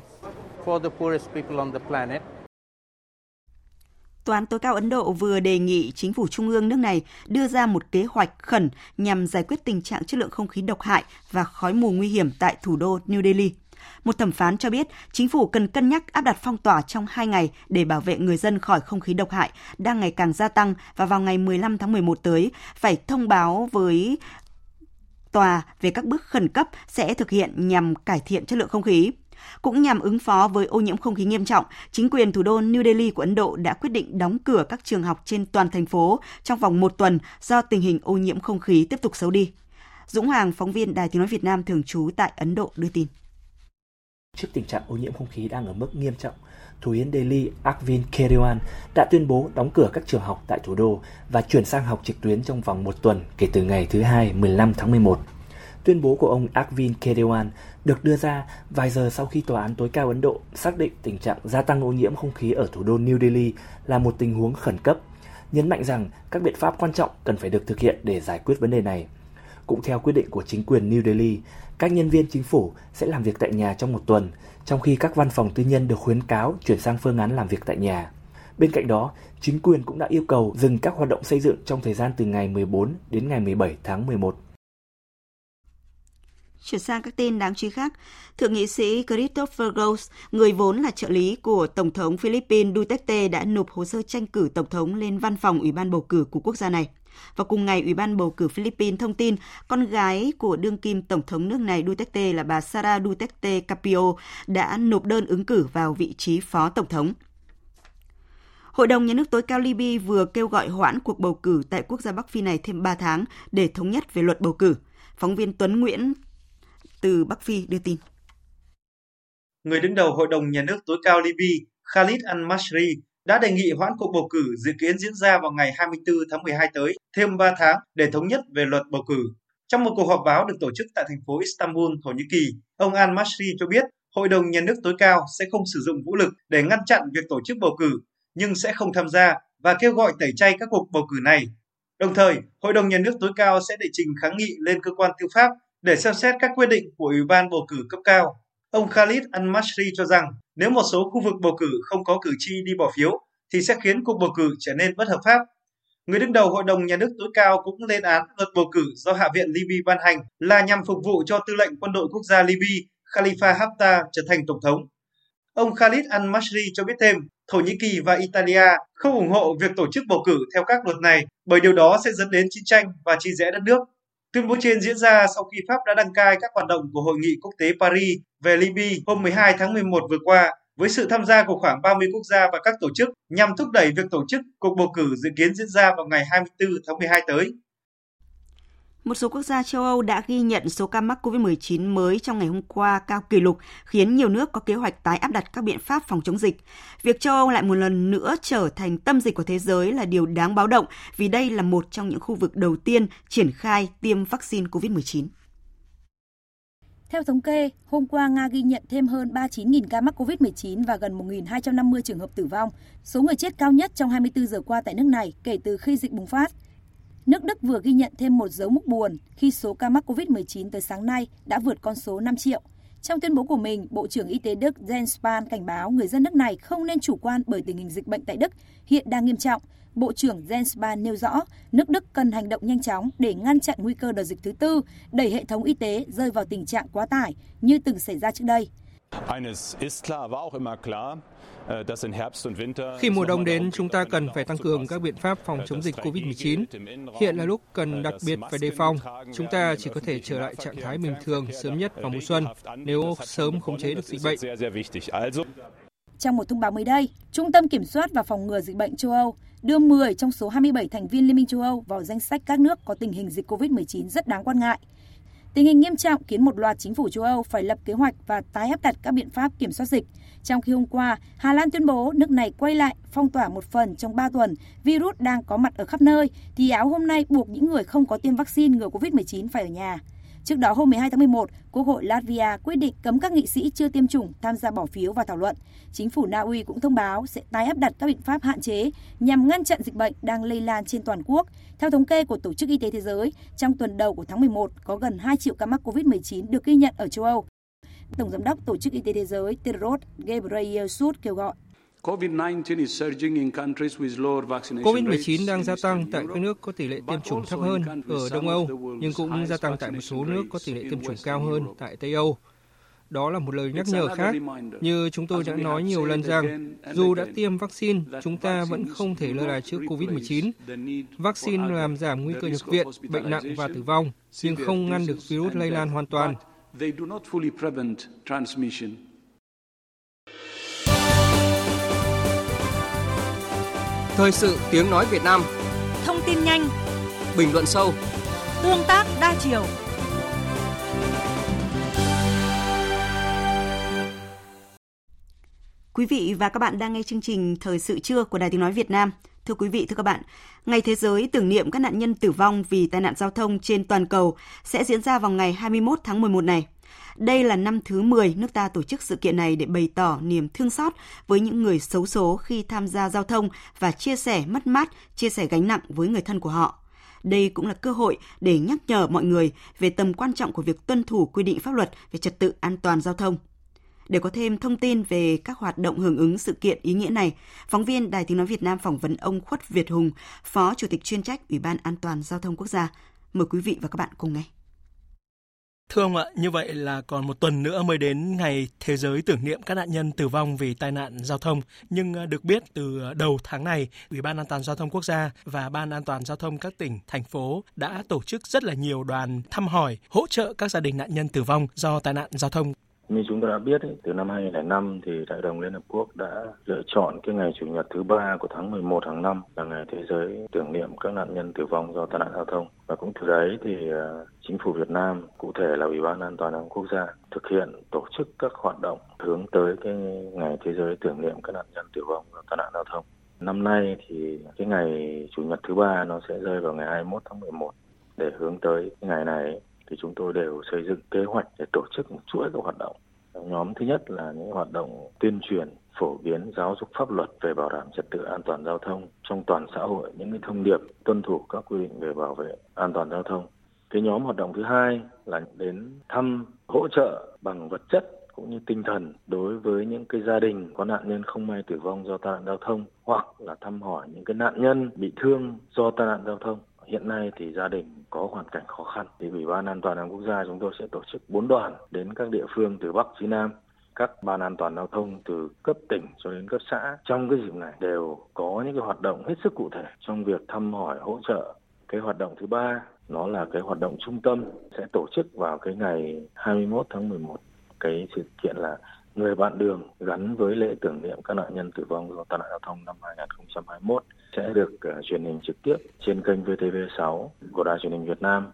Tòa án tối cao Ấn Độ vừa đề nghị chính phủ trung ương nước này đưa ra một kế hoạch khẩn nhằm giải quyết tình trạng chất lượng không khí độc hại và khói mù nguy hiểm tại thủ đô New Delhi. Một thẩm phán cho biết, chính phủ cần cân nhắc áp đặt phong tỏa trong 2 ngày để bảo vệ người dân khỏi không khí độc hại đang ngày càng gia tăng và vào ngày 15 tháng 11 tới phải thông báo với tòa về các bước khẩn cấp sẽ thực hiện nhằm cải thiện chất lượng không khí. Cũng nhằm ứng phó với ô nhiễm không khí nghiêm trọng, chính quyền thủ đô New Delhi của Ấn Độ đã quyết định đóng cửa các trường học trên toàn thành phố trong vòng một tuần do tình hình ô nhiễm không khí tiếp tục xấu đi. Dũng Hoàng, phóng viên Đài Tiếng Nói Việt Nam thường trú tại Ấn Độ đưa tin. Trước tình trạng ô nhiễm không khí đang ở mức nghiêm trọng, Thủ yến Delhi Arvind Kejriwal đã tuyên bố đóng cửa các trường học tại thủ đô và chuyển sang học trực tuyến trong vòng một tuần kể từ ngày thứ Hai 15 tháng 11. Tuyên bố của ông Arvind Kejriwal được đưa ra vài giờ sau khi Tòa án tối cao Ấn Độ xác định tình trạng gia tăng ô nhiễm không khí ở thủ đô New Delhi là một tình huống khẩn cấp, nhấn mạnh rằng các biện pháp quan trọng cần phải được thực hiện để giải quyết vấn đề này. Cũng theo quyết định của chính quyền New Delhi, các nhân viên chính phủ sẽ làm việc tại nhà trong một tuần, trong khi các văn phòng tư nhân được khuyến cáo chuyển sang phương án làm việc tại nhà. Bên cạnh đó, chính quyền cũng đã yêu cầu dừng các hoạt động xây dựng trong thời gian từ ngày 14 đến ngày 17 tháng 11. Chuyển sang các tin đáng chú ý khác, Thượng nghị sĩ Christopher Rose, người vốn là trợ lý của Tổng thống Philippines Duterte đã nộp hồ sơ tranh cử Tổng thống lên văn phòng Ủy ban bầu cử của quốc gia này. Và cùng ngày, Ủy ban bầu cử Philippines thông tin con gái của đương kim Tổng thống nước này Duterte là bà Sara Duterte Capio đã nộp đơn ứng cử vào vị trí Phó Tổng thống. Hội đồng Nhà nước tối cao Libya vừa kêu gọi hoãn cuộc bầu cử tại quốc gia Bắc Phi này thêm 3 tháng để thống nhất về luật bầu cử. Phóng viên Tuấn Nguyễn từ Bắc Phi đưa tin. Người đứng đầu Hội đồng Nhà nước tối cao Libya Khalid al-Mashri đã đề nghị hoãn cuộc bầu cử dự kiến diễn ra vào ngày 24 tháng 12 tới thêm 3 tháng để thống nhất về luật bầu cử. Trong một cuộc họp báo được tổ chức tại thành phố Istanbul, Thổ Nhĩ Kỳ, ông Al-Masri cho biết Hội đồng Nhà nước tối cao sẽ không sử dụng vũ lực để ngăn chặn việc tổ chức bầu cử, nhưng sẽ không tham gia và kêu gọi tẩy chay các cuộc bầu cử này. Đồng thời, Hội đồng Nhà nước tối cao sẽ đệ trình kháng nghị lên cơ quan tư pháp để xem xét các quyết định của Ủy ban bầu cử cấp cao. Ông Khalid al-Mashri cho rằng nếu một số khu vực bầu cử không có cử tri đi bỏ phiếu thì sẽ khiến cuộc bầu cử trở nên bất hợp pháp. Người đứng đầu Hội đồng Nhà nước tối cao cũng lên án luật bầu cử do Hạ viện Libya ban hành là nhằm phục vụ cho tư lệnh quân đội quốc gia Libya Khalifa Haftar trở thành tổng thống. Ông Khalid al-Mashri cho biết thêm, Thổ Nhĩ Kỳ và Italia không ủng hộ việc tổ chức bầu cử theo các luật này bởi điều đó sẽ dẫn đến chiến tranh và chia rẽ đất nước. Tuyên bố trên diễn ra sau khi Pháp đã đăng cai các hoạt động của Hội nghị quốc tế Paris về Libya hôm 12 tháng 11 vừa qua với sự tham gia của khoảng 30 quốc gia và các tổ chức nhằm thúc đẩy việc tổ chức cuộc bầu cử dự kiến diễn ra vào ngày 24 tháng 12 tới. Một số quốc gia châu Âu đã ghi nhận số ca mắc COVID-19 mới trong ngày hôm qua cao kỷ lục, khiến nhiều nước có kế hoạch tái áp đặt các biện pháp phòng chống dịch. Việc châu Âu lại một lần nữa trở thành tâm dịch của thế giới là điều đáng báo động vì đây là một trong những khu vực đầu tiên triển khai tiêm vaccine COVID-19. Theo thống kê, hôm qua Nga ghi nhận thêm hơn 39.000 ca mắc COVID-19 và gần 1.250 trường hợp tử vong, số người chết cao nhất trong 24 giờ qua tại nước này kể từ khi dịch bùng phát. Nước Đức vừa ghi nhận thêm một dấu mốc buồn khi số ca mắc COVID-19 tới sáng nay đã vượt con số 5 triệu. Trong tuyên bố của mình, Bộ trưởng Y tế Đức Jens Spahn cảnh báo người dân nước này không nên chủ quan bởi tình hình dịch bệnh tại Đức hiện đang nghiêm trọng. Bộ trưởng Jens Spahn nêu rõ, nước Đức cần hành động nhanh chóng để ngăn chặn nguy cơ đợt dịch thứ tư, đẩy hệ thống y tế rơi vào tình trạng quá tải như từng xảy ra trước đây. Khi mùa đông đến, chúng ta cần phải tăng cường các biện pháp phòng chống dịch COVID-19. Hiện là lúc cần đặc biệt phải đề phòng. Chúng ta chỉ có thể trở lại trạng thái bình thường sớm nhất vào mùa xuân nếu sớm khống chế được dịch bệnh. Trong một thông báo mới đây, Trung tâm Kiểm soát và Phòng ngừa Dịch bệnh châu Âu đưa 10 trong số 27 thành viên Liên minh châu Âu vào danh sách các nước có tình hình dịch COVID-19 rất đáng quan ngại. Tình hình nghiêm trọng khiến một loạt chính phủ châu Âu phải lập kế hoạch và tái áp đặt các biện pháp kiểm soát dịch. Trong khi hôm qua, Hà Lan tuyên bố nước này quay lại phong tỏa một phần trong 3 tuần, virus đang có mặt ở khắp nơi, thì áo hôm nay buộc những người không có tiêm vaccine ngừa COVID-19 phải ở nhà. Trước đó hôm 12 tháng 11, Quốc hội Latvia quyết định cấm các nghị sĩ chưa tiêm chủng tham gia bỏ phiếu và thảo luận. Chính phủ Na Uy cũng thông báo sẽ tái áp đặt các biện pháp hạn chế nhằm ngăn chặn dịch bệnh đang lây lan trên toàn quốc. Theo thống kê của Tổ chức Y tế Thế giới, trong tuần đầu của tháng 11 có gần 2 triệu ca mắc COVID-19 được ghi nhận ở châu Âu. Tổng giám đốc Tổ chức Y tế Thế giới Tedros Ghebreyesus kêu gọi COVID-19 đang gia tăng tại các nước có tỷ lệ tiêm chủng thấp hơn ở Đông Âu, nhưng cũng gia tăng tại một số nước có tỷ lệ tiêm chủng cao hơn tại Tây Âu. Đó là một lời nhắc nhở khác. Như chúng tôi đã nói nhiều lần rằng, dù đã tiêm vaccine, chúng ta vẫn không thể lơ là trước COVID-19. Vaccine làm giảm nguy cơ nhập viện, bệnh nặng và tử vong, nhưng không ngăn được virus lây lan hoàn toàn. Thời sự tiếng nói Việt Nam Thông tin nhanh Bình luận sâu Tương tác đa chiều Quý vị và các bạn đang nghe chương trình Thời sự trưa của Đài Tiếng Nói Việt Nam. Thưa quý vị, thưa các bạn, Ngày Thế giới tưởng niệm các nạn nhân tử vong vì tai nạn giao thông trên toàn cầu sẽ diễn ra vào ngày 21 tháng 11 này. Đây là năm thứ 10 nước ta tổ chức sự kiện này để bày tỏ niềm thương xót với những người xấu số khi tham gia giao thông và chia sẻ mất mát, chia sẻ gánh nặng với người thân của họ. Đây cũng là cơ hội để nhắc nhở mọi người về tầm quan trọng của việc tuân thủ quy định pháp luật về trật tự an toàn giao thông. Để có thêm thông tin về các hoạt động hưởng ứng sự kiện ý nghĩa này, phóng viên Đài Tiếng Nói Việt Nam phỏng vấn ông Khuất Việt Hùng, Phó Chủ tịch chuyên trách Ủy ban An toàn Giao thông Quốc gia. Mời quý vị và các bạn cùng nghe. Thưa ông ạ, như vậy là còn một tuần nữa mới đến ngày Thế giới tưởng niệm các nạn nhân tử vong vì tai nạn giao thông. Nhưng ờ, được biết từ ờ, đầu tháng này, Ủy ban An toàn Giao thông Quốc gia và Ban An toàn Giao thông các tỉnh, thành phố đã tổ chức rất là nhiều đoàn thăm hỏi, hỗ trợ các gia đình nạn nhân tử vong do tai nạn giao thông. Như chúng ta đã biết, từ năm 2005 thì Đại đồng Liên Hợp Quốc đã lựa chọn cái ngày Chủ nhật thứ ba của tháng 11 hàng năm là ngày thế giới tưởng niệm các nạn nhân tử vong do tai nạn giao thông. Và cũng từ đấy thì à, chính phủ Việt Nam, cụ thể là Ủy ban An toàn giao thông quốc gia thực hiện tổ chức các hoạt động hướng tới cái ngày thế giới tưởng niệm các nạn nhân tử vong do tai nạn giao thông. Năm nay thì cái ngày Chủ nhật thứ ba nó sẽ rơi vào ngày 21 tháng 11. Để hướng tới cái ngày này thì chúng tôi đều xây dựng kế hoạch để tổ chức một chuỗi các hoạt động. Nhóm thứ nhất là những hoạt động tuyên truyền, phổ biến giáo dục pháp luật về bảo đảm trật tự an toàn giao thông trong toàn xã hội, những cái thông điệp tuân thủ các quy định về bảo vệ an toàn giao thông. Cái nhóm hoạt động thứ hai là đến thăm hỗ trợ bằng vật chất cũng như tinh thần đối với những cái gia đình có nạn nhân không may tử vong do tai nạn giao thông hoặc là thăm hỏi những cái nạn nhân bị thương do tai nạn giao thông hiện nay thì gia đình có hoàn cảnh khó khăn. Thì ủy ban an toàn giao thông quốc gia chúng tôi sẽ tổ chức bốn đoàn đến các địa phương từ bắc chí nam, các ban an toàn giao thông từ cấp tỉnh cho đến cấp xã. Trong cái dịp này đều có những cái hoạt động hết sức cụ thể trong việc thăm hỏi, hỗ trợ. Cái hoạt động thứ ba, nó là cái hoạt động trung tâm, sẽ tổ chức vào cái ngày 21 tháng 11 cái sự kiện là người bạn đường gắn với lễ tưởng niệm các nạn nhân tử vong do tai nạn giao thông năm 2021 sẽ được uh, truyền hình trực tiếp trên kênh VTV6 của Đài truyền hình Việt Nam.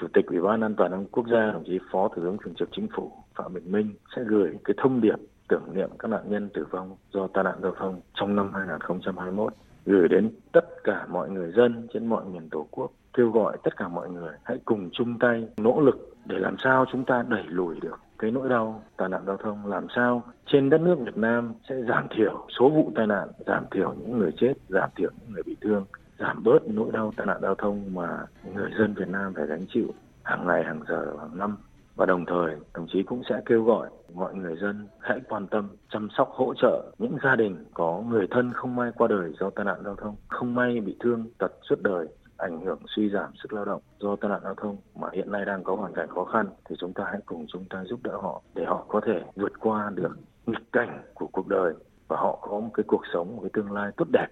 Chủ tịch Ủy ban An toàn quốc gia đồng chí Phó Thủ tướng Thường trực Chính phủ Phạm Bình Minh sẽ gửi cái thông điệp tưởng niệm các nạn nhân tử vong do tai nạn giao thông trong năm 2021 gửi đến tất cả mọi người dân trên mọi miền Tổ quốc kêu gọi tất cả mọi người hãy cùng chung tay nỗ lực để làm sao chúng ta đẩy lùi được cái nỗi đau tai nạn giao thông làm sao trên đất nước Việt Nam sẽ giảm thiểu số vụ tai nạn, giảm thiểu những người chết, giảm thiểu những người bị thương, giảm bớt nỗi đau tai nạn giao thông mà người dân Việt Nam phải gánh chịu hàng ngày, hàng giờ, hàng năm. Và đồng thời, đồng chí cũng sẽ kêu gọi mọi người dân hãy quan tâm chăm sóc hỗ trợ những gia đình có người thân không may qua đời do tai nạn giao thông, không may bị thương tật suốt đời ảnh hưởng suy giảm sức lao động do tai nạn giao thông mà hiện nay đang có hoàn cảnh khó khăn thì chúng ta hãy cùng chúng ta giúp đỡ họ để họ có thể vượt qua được nghịch cảnh của cuộc đời và họ có một cái cuộc sống, một cái tương lai tốt đẹp.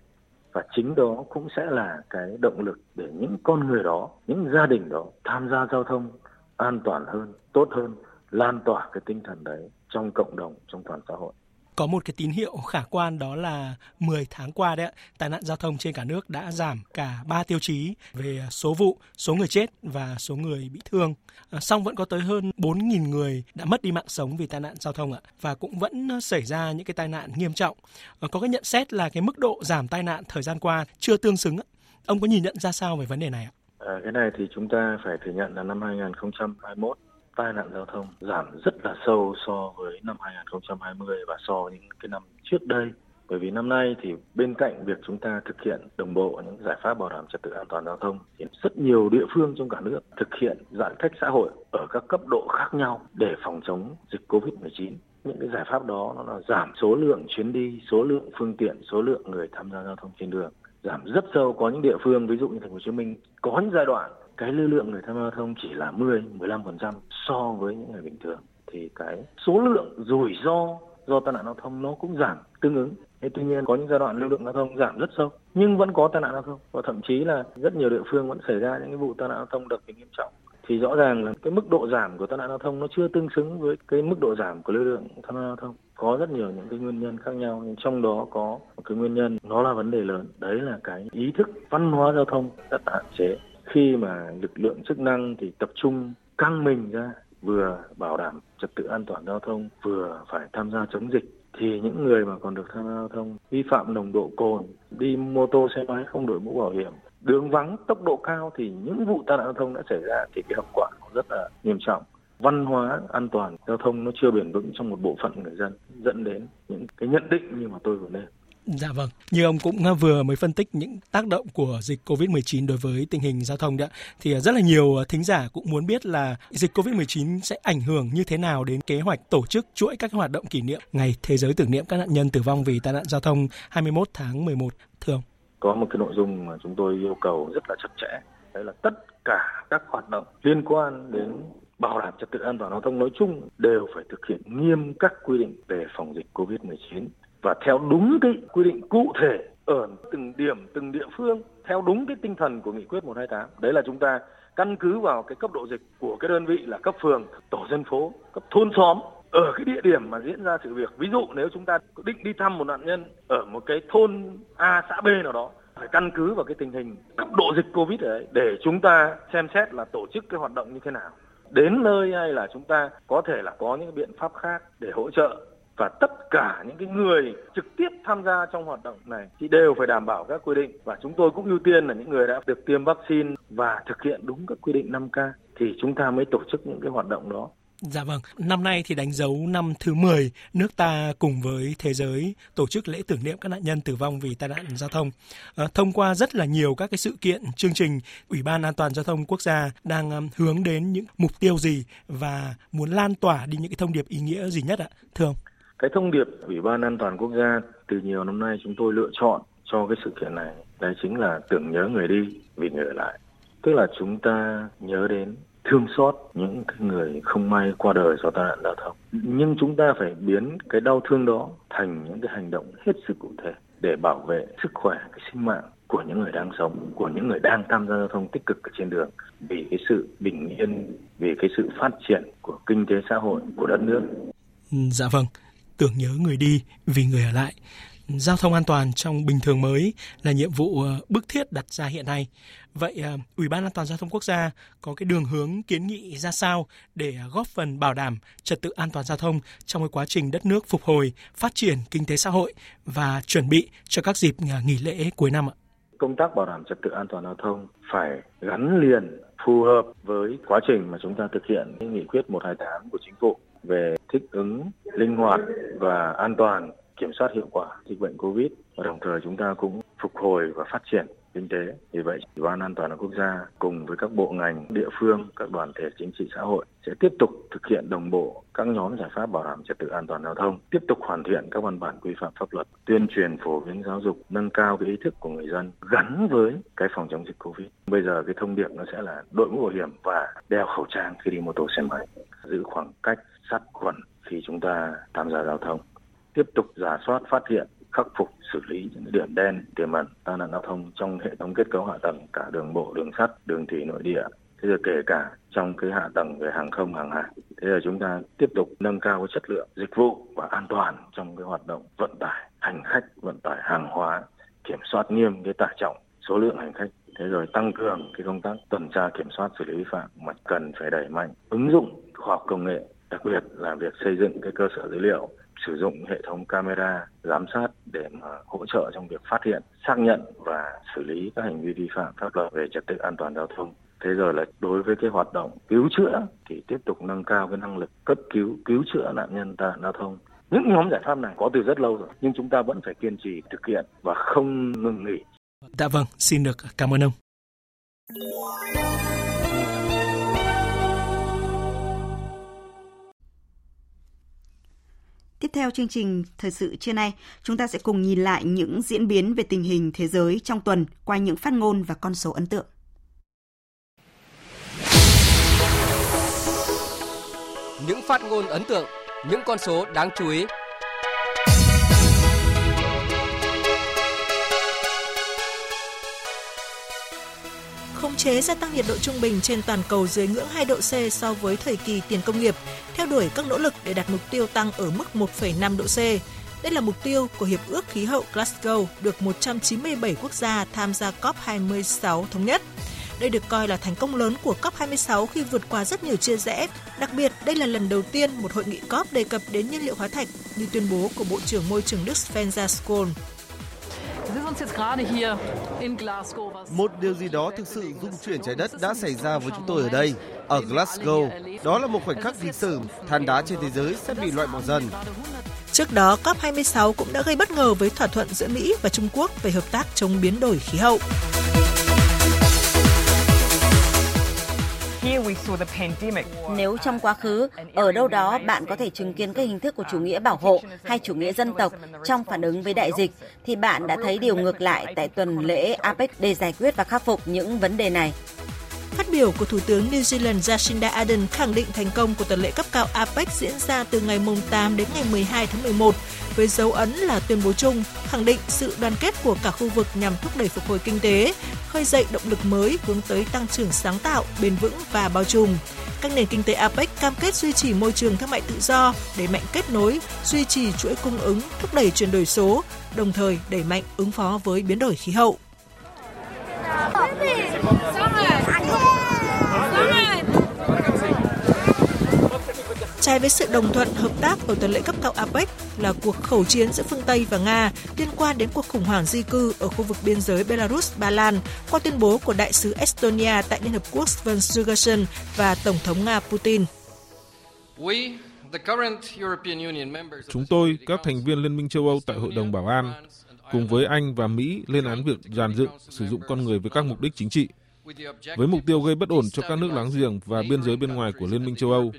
Và chính đó cũng sẽ là cái động lực để những con người đó, những gia đình đó tham gia giao thông an toàn hơn, tốt hơn, lan tỏa cái tinh thần đấy trong cộng đồng, trong toàn xã hội có một cái tín hiệu khả quan đó là 10 tháng qua đấy tai nạn giao thông trên cả nước đã giảm cả 3 tiêu chí về số vụ, số người chết và số người bị thương. À, song vẫn có tới hơn 4.000 người đã mất đi mạng sống vì tai nạn giao thông ạ và cũng vẫn xảy ra những cái tai nạn nghiêm trọng. À, có cái nhận xét là cái mức độ giảm tai nạn thời gian qua chưa tương xứng. Ông có nhìn nhận ra sao về vấn đề này ạ? À, cái này thì chúng ta phải thừa nhận là năm 2021 tai nạn giao thông giảm rất là sâu so với năm 2020 và so với những cái năm trước đây. Bởi vì năm nay thì bên cạnh việc chúng ta thực hiện đồng bộ những giải pháp bảo đảm trật tự an toàn giao thông thì rất nhiều địa phương trong cả nước thực hiện giãn cách xã hội ở các cấp độ khác nhau để phòng chống dịch Covid-19 những cái giải pháp đó nó là giảm số lượng chuyến đi, số lượng phương tiện, số lượng người tham gia giao thông trên đường giảm rất sâu có những địa phương ví dụ như thành phố Hồ Chí Minh có những giai đoạn cái lưu lượng người tham gia giao thông chỉ là 10 15% so với những ngày bình thường, thì cái số lượng rủi ro do tai nạn giao thông nó cũng giảm tương ứng. Thế tuy nhiên có những giai đoạn lưu lượng giao thông giảm rất sâu, nhưng vẫn có tai nạn giao thông. Và thậm chí là rất nhiều địa phương vẫn xảy ra những cái vụ tai nạn giao thông đặc biệt nghiêm trọng. Thì rõ ràng là cái mức độ giảm của tai nạn giao thông nó chưa tương xứng với cái mức độ giảm của lưu lượng tham gia giao thông. Có rất nhiều những cái nguyên nhân khác nhau, nhưng trong đó có một cái nguyên nhân, nó là vấn đề lớn. Đấy là cái ý thức văn hóa giao thông rất hạn chế khi mà lực lượng chức năng thì tập trung căng mình ra, vừa bảo đảm trật tự an toàn giao thông, vừa phải tham gia chống dịch, thì những người mà còn được tham gia giao thông vi phạm nồng độ cồn, đi mô tô, xe máy không đội mũ bảo hiểm, đường vắng, tốc độ cao thì những vụ tai nạn giao thông đã xảy ra thì cái hậu quả rất là nghiêm trọng. Văn hóa an toàn giao thông nó chưa bền vững trong một bộ phận người dân, dẫn đến những cái nhận định như mà tôi vừa nêu. Dạ vâng, như ông cũng à, vừa mới phân tích những tác động của dịch Covid-19 đối với tình hình giao thông đấy thì à, rất là nhiều à, thính giả cũng muốn biết là dịch Covid-19 sẽ ảnh hưởng như thế nào đến kế hoạch tổ chức chuỗi các hoạt động kỷ niệm Ngày Thế giới tưởng niệm các nạn nhân tử vong vì tai nạn giao thông 21 tháng 11 thưa ông. Có một cái nội dung mà chúng tôi yêu cầu rất là chặt chẽ, đấy là tất cả các hoạt động liên quan đến bảo đảm trật tự an toàn giao thông nói chung đều phải thực hiện nghiêm các quy định về phòng dịch Covid-19 và theo đúng cái quy định cụ thể ở từng điểm, từng địa phương, theo đúng cái tinh thần của nghị quyết 128 đấy là chúng ta căn cứ vào cái cấp độ dịch của cái đơn vị là cấp phường, tổ dân phố, cấp thôn xóm ở cái địa điểm mà diễn ra sự việc. Ví dụ nếu chúng ta định đi thăm một nạn nhân ở một cái thôn A, xã B nào đó, phải căn cứ vào cái tình hình cấp độ dịch covid đấy để chúng ta xem xét là tổ chức cái hoạt động như thế nào. Đến nơi hay là chúng ta có thể là có những biện pháp khác để hỗ trợ và tất cả những cái người trực tiếp tham gia trong hoạt động này thì đều phải đảm bảo các quy định và chúng tôi cũng ưu tiên là những người đã được tiêm vaccine và thực hiện đúng các quy định 5K thì chúng ta mới tổ chức những cái hoạt động đó. Dạ vâng, năm nay thì đánh dấu năm thứ 10 nước ta cùng với thế giới tổ chức lễ tưởng niệm các nạn nhân tử vong vì tai nạn giao thông. À, thông qua rất là nhiều các cái sự kiện, chương trình, Ủy ban An toàn giao thông quốc gia đang um, hướng đến những mục tiêu gì và muốn lan tỏa đi những cái thông điệp ý nghĩa gì nhất ạ? Thưa ông. Cái thông điệp Ủy ban An toàn quốc gia từ nhiều năm nay chúng tôi lựa chọn cho cái sự kiện này đấy chính là tưởng nhớ người đi vì người ở lại. Tức là chúng ta nhớ đến thương xót những người không may qua đời do tai nạn giao thông. Nhưng chúng ta phải biến cái đau thương đó thành những cái hành động hết sức cụ thể để bảo vệ sức khỏe, cái sinh mạng của những người đang sống, của những người đang tham gia giao thông tích cực ở trên đường vì cái sự bình yên, vì cái sự phát triển của kinh tế xã hội của đất nước. Dạ vâng, tưởng nhớ người đi vì người ở lại giao thông an toàn trong bình thường mới là nhiệm vụ ờ, bức thiết đặt ra hiện nay. Vậy ờ, Ủy ban An toàn giao thông quốc gia có cái đường hướng kiến nghị ra sao để góp phần bảo đảm trật tự an toàn giao thông trong cái quá trình đất nước phục hồi, phát triển kinh tế xã hội và chuẩn bị cho các dịp ờ, nghỉ lễ cuối năm ạ? Công tác bảo đảm trật tự an toàn giao thông phải gắn liền phù hợp với quá trình mà chúng ta thực hiện nghị quyết 128 của chính phủ về thích ứng linh hoạt và an toàn kiểm soát hiệu quả dịch bệnh Covid và đồng thời chúng ta cũng phục hồi và phát triển kinh tế. Vì vậy, Ủy ban An toàn quốc gia cùng với các bộ ngành, địa phương, các đoàn thể chính trị xã hội sẽ tiếp tục thực hiện đồng bộ các nhóm giải pháp bảo đảm trật tự an toàn giao thông, tiếp tục hoàn thiện các văn bản quy phạm pháp luật, tuyên truyền phổ biến giáo dục, nâng cao cái ý thức của người dân gắn với cái phòng chống dịch Covid. Bây giờ cái thông điệp nó sẽ là đội mũ bảo hiểm và đeo khẩu trang khi đi mô tô xe máy, giữ khoảng cách sát khuẩn khi chúng ta tham gia giao thông. Tiếp tục giả soát, phát hiện, khắc phục, xử lý những điểm đen, tiềm ẩn tai nạn giao thông trong hệ thống kết cấu hạ tầng, cả đường bộ, đường sắt, đường thủy nội địa. Thế rồi kể cả trong cái hạ tầng về hàng không, hàng hải. Thế là chúng ta tiếp tục nâng cao cái chất lượng dịch vụ và an toàn trong cái hoạt động vận tải hành khách, vận tải hàng hóa, kiểm soát nghiêm cái tải trọng, số lượng hành khách. Thế rồi tăng cường cái công tác tuần tra kiểm soát xử lý vi phạm mà cần phải đẩy mạnh ứng dụng khoa học công nghệ đặc biệt là việc xây dựng cái cơ sở dữ liệu sử dụng hệ thống camera giám sát để mà hỗ trợ trong việc phát hiện, xác nhận và xử lý các hành vi vi phạm pháp luật về trật tự an toàn giao thông. Thế rồi là đối với cái hoạt động cứu chữa thì tiếp tục nâng cao cái năng lực cấp cứu, cứu chữa nạn nhân tai nạn giao thông. Những nhóm giải pháp này có từ rất lâu rồi, nhưng chúng ta vẫn phải kiên trì thực hiện và không ngừng nghỉ. Dạ vâng, xin được cảm ơn ông. Tiếp theo chương trình thời sự trưa nay, chúng ta sẽ cùng nhìn lại những diễn biến về tình hình thế giới trong tuần qua những phát ngôn và con số ấn tượng. Những phát ngôn ấn tượng, những con số đáng chú ý chế gia tăng nhiệt độ trung bình trên toàn cầu dưới ngưỡng 2 độ C so với thời kỳ tiền công nghiệp, theo đuổi các nỗ lực để đạt mục tiêu tăng ở mức 1,5 độ C. Đây là mục tiêu của Hiệp ước Khí hậu Glasgow được 197 quốc gia tham gia COP26 thống nhất. Đây được coi là thành công lớn của COP26 khi vượt qua rất nhiều chia rẽ. Đặc biệt, đây là lần đầu tiên một hội nghị COP đề cập đến nhiên liệu hóa thạch như tuyên bố của Bộ trưởng Môi trường Đức Sven Skoll. Một điều gì đó thực sự rung chuyển trái đất đã xảy ra với chúng tôi ở đây, ở Glasgow. Đó là một khoảnh khắc lịch sử, than đá trên thế giới sẽ bị loại bỏ dần. Trước đó, COP26 cũng đã gây bất ngờ với thỏa thuận giữa Mỹ và Trung Quốc về hợp tác chống biến đổi khí hậu. Nếu trong quá khứ, ở đâu đó bạn có thể chứng kiến các hình thức của chủ nghĩa bảo hộ hay chủ nghĩa dân tộc trong phản ứng với đại dịch, thì bạn đã thấy điều ngược lại tại tuần lễ APEC để giải quyết và khắc phục những vấn đề này. Phát biểu của Thủ tướng New Zealand Jacinda Ardern khẳng định thành công của tuần lễ cấp cao APEC diễn ra từ ngày 8 đến ngày 12 tháng 11 với dấu ấn là tuyên bố chung khẳng định sự đoàn kết của cả khu vực nhằm thúc đẩy phục hồi kinh tế, khơi dậy động lực mới hướng tới tăng trưởng sáng tạo, bền vững và bao trùm. Các nền kinh tế APEC cam kết duy trì môi trường thương mại tự do, đẩy mạnh kết nối, duy trì chuỗi cung ứng, thúc đẩy chuyển đổi số, đồng thời đẩy mạnh ứng phó với biến đổi khí hậu. Trái với sự đồng thuận hợp tác ở tuần lễ cấp cao APEC là cuộc khẩu chiến giữa phương Tây và Nga liên quan đến cuộc khủng hoảng di cư ở khu vực biên giới Belarus-Ba Lan qua tuyên bố của đại sứ Estonia tại Liên Hợp Quốc Sven Sugarson và Tổng thống Nga Putin. Chúng tôi, các thành viên Liên minh châu Âu tại Hội đồng Bảo an, cùng với Anh và Mỹ lên án việc giàn dựng, sử dụng con người với các mục đích chính trị, với mục tiêu gây bất ổn cho các nước láng giềng và biên giới bên ngoài của Liên minh châu Âu.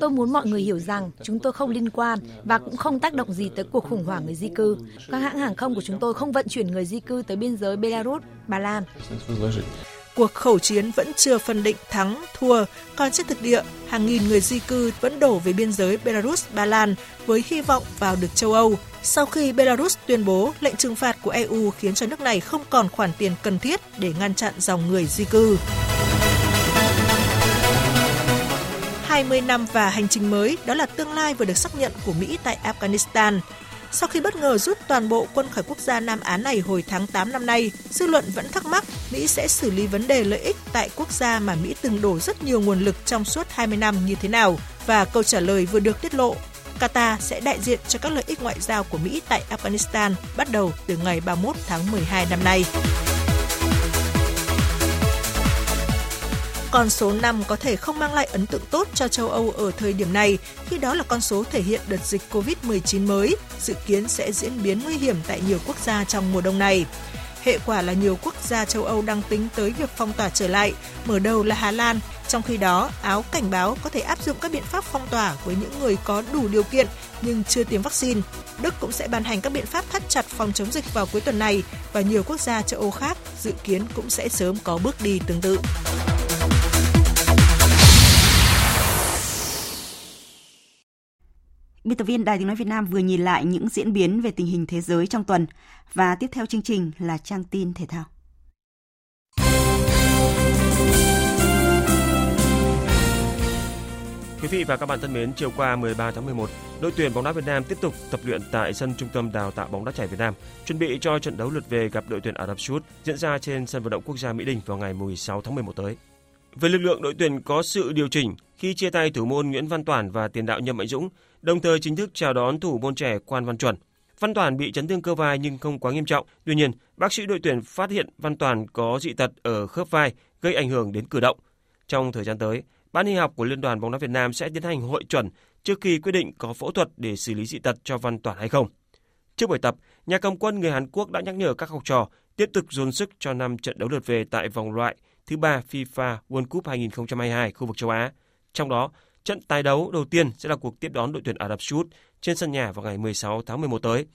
Tôi muốn mọi người hiểu rằng chúng tôi không liên quan và cũng không tác động gì tới cuộc khủng hoảng người di cư. Các hãng hàng không của chúng tôi không vận chuyển người di cư tới biên giới Belarus, Ba Lan. Cuộc khẩu chiến vẫn chưa phân định thắng, thua, còn trên thực địa, hàng nghìn người di cư vẫn đổ về biên giới Belarus, Ba Lan với hy vọng vào được châu Âu. Sau khi Belarus tuyên bố lệnh trừng phạt của EU khiến cho nước này không còn khoản tiền cần thiết để ngăn chặn dòng người di cư. 20 năm và hành trình mới, đó là tương lai vừa được xác nhận của Mỹ tại Afghanistan. Sau khi bất ngờ rút toàn bộ quân khỏi quốc gia Nam Á này hồi tháng 8 năm nay, dư luận vẫn thắc mắc Mỹ sẽ xử lý vấn đề lợi ích tại quốc gia mà Mỹ từng đổ rất nhiều nguồn lực trong suốt 20 năm như thế nào. Và câu trả lời vừa được tiết lộ, Qatar sẽ đại diện cho các lợi ích ngoại giao của Mỹ tại Afghanistan bắt đầu từ ngày 31 tháng 12 năm nay. Con số 5 có thể không mang lại ấn tượng tốt cho châu Âu ở thời điểm này, khi đó là con số thể hiện đợt dịch COVID-19 mới, dự kiến sẽ diễn biến nguy hiểm tại nhiều quốc gia trong mùa đông này. Hệ quả là nhiều quốc gia châu Âu đang tính tới việc phong tỏa trở lại, mở đầu là Hà Lan, trong khi đó Áo cảnh báo có thể áp dụng các biện pháp phong tỏa với những người có đủ điều kiện nhưng chưa tiêm vaccine. Đức cũng sẽ ban hành các biện pháp thắt chặt phòng chống dịch vào cuối tuần này và nhiều quốc gia châu Âu khác dự kiến cũng sẽ sớm có bước đi tương tự. Biên tập viên Đài Tiếng Nói Việt Nam vừa nhìn lại những diễn biến về tình hình thế giới trong tuần và tiếp theo chương trình là trang tin thể thao. Quý vị và các bạn thân mến, chiều qua 13 tháng 11, đội tuyển bóng đá Việt Nam tiếp tục tập luyện tại sân trung tâm đào tạo bóng đá trẻ Việt Nam, chuẩn bị cho trận đấu lượt về gặp đội tuyển Ả Rập Xê Út diễn ra trên sân vận động quốc gia Mỹ Đình vào ngày 16 tháng 11 tới. Về lực lượng đội tuyển có sự điều chỉnh khi chia tay thủ môn Nguyễn Văn Toản và tiền đạo Nhâm Mạnh Dũng, đồng thời chính thức chào đón thủ môn trẻ Quan Văn Chuẩn. Văn Toàn bị chấn thương cơ vai nhưng không quá nghiêm trọng. Tuy nhiên, bác sĩ đội tuyển phát hiện Văn Toàn có dị tật ở khớp vai gây ảnh hưởng đến cử động. Trong thời gian tới, Ban y học của Liên đoàn bóng đá Việt Nam sẽ tiến hành hội chuẩn trước khi quyết định có phẫu thuật để xử lý dị tật cho Văn Toàn hay không. Trước buổi tập, nhà cầm quân người Hàn Quốc đã nhắc nhở các học trò tiếp tục dồn sức cho năm trận đấu lượt về tại vòng loại thứ ba FIFA World Cup 2022 khu vực châu Á. Trong đó, trận tái đấu đầu tiên sẽ là cuộc tiếp đón đội tuyển Ả Rập Xê Út trên sân nhà vào ngày 16 tháng 11 tới.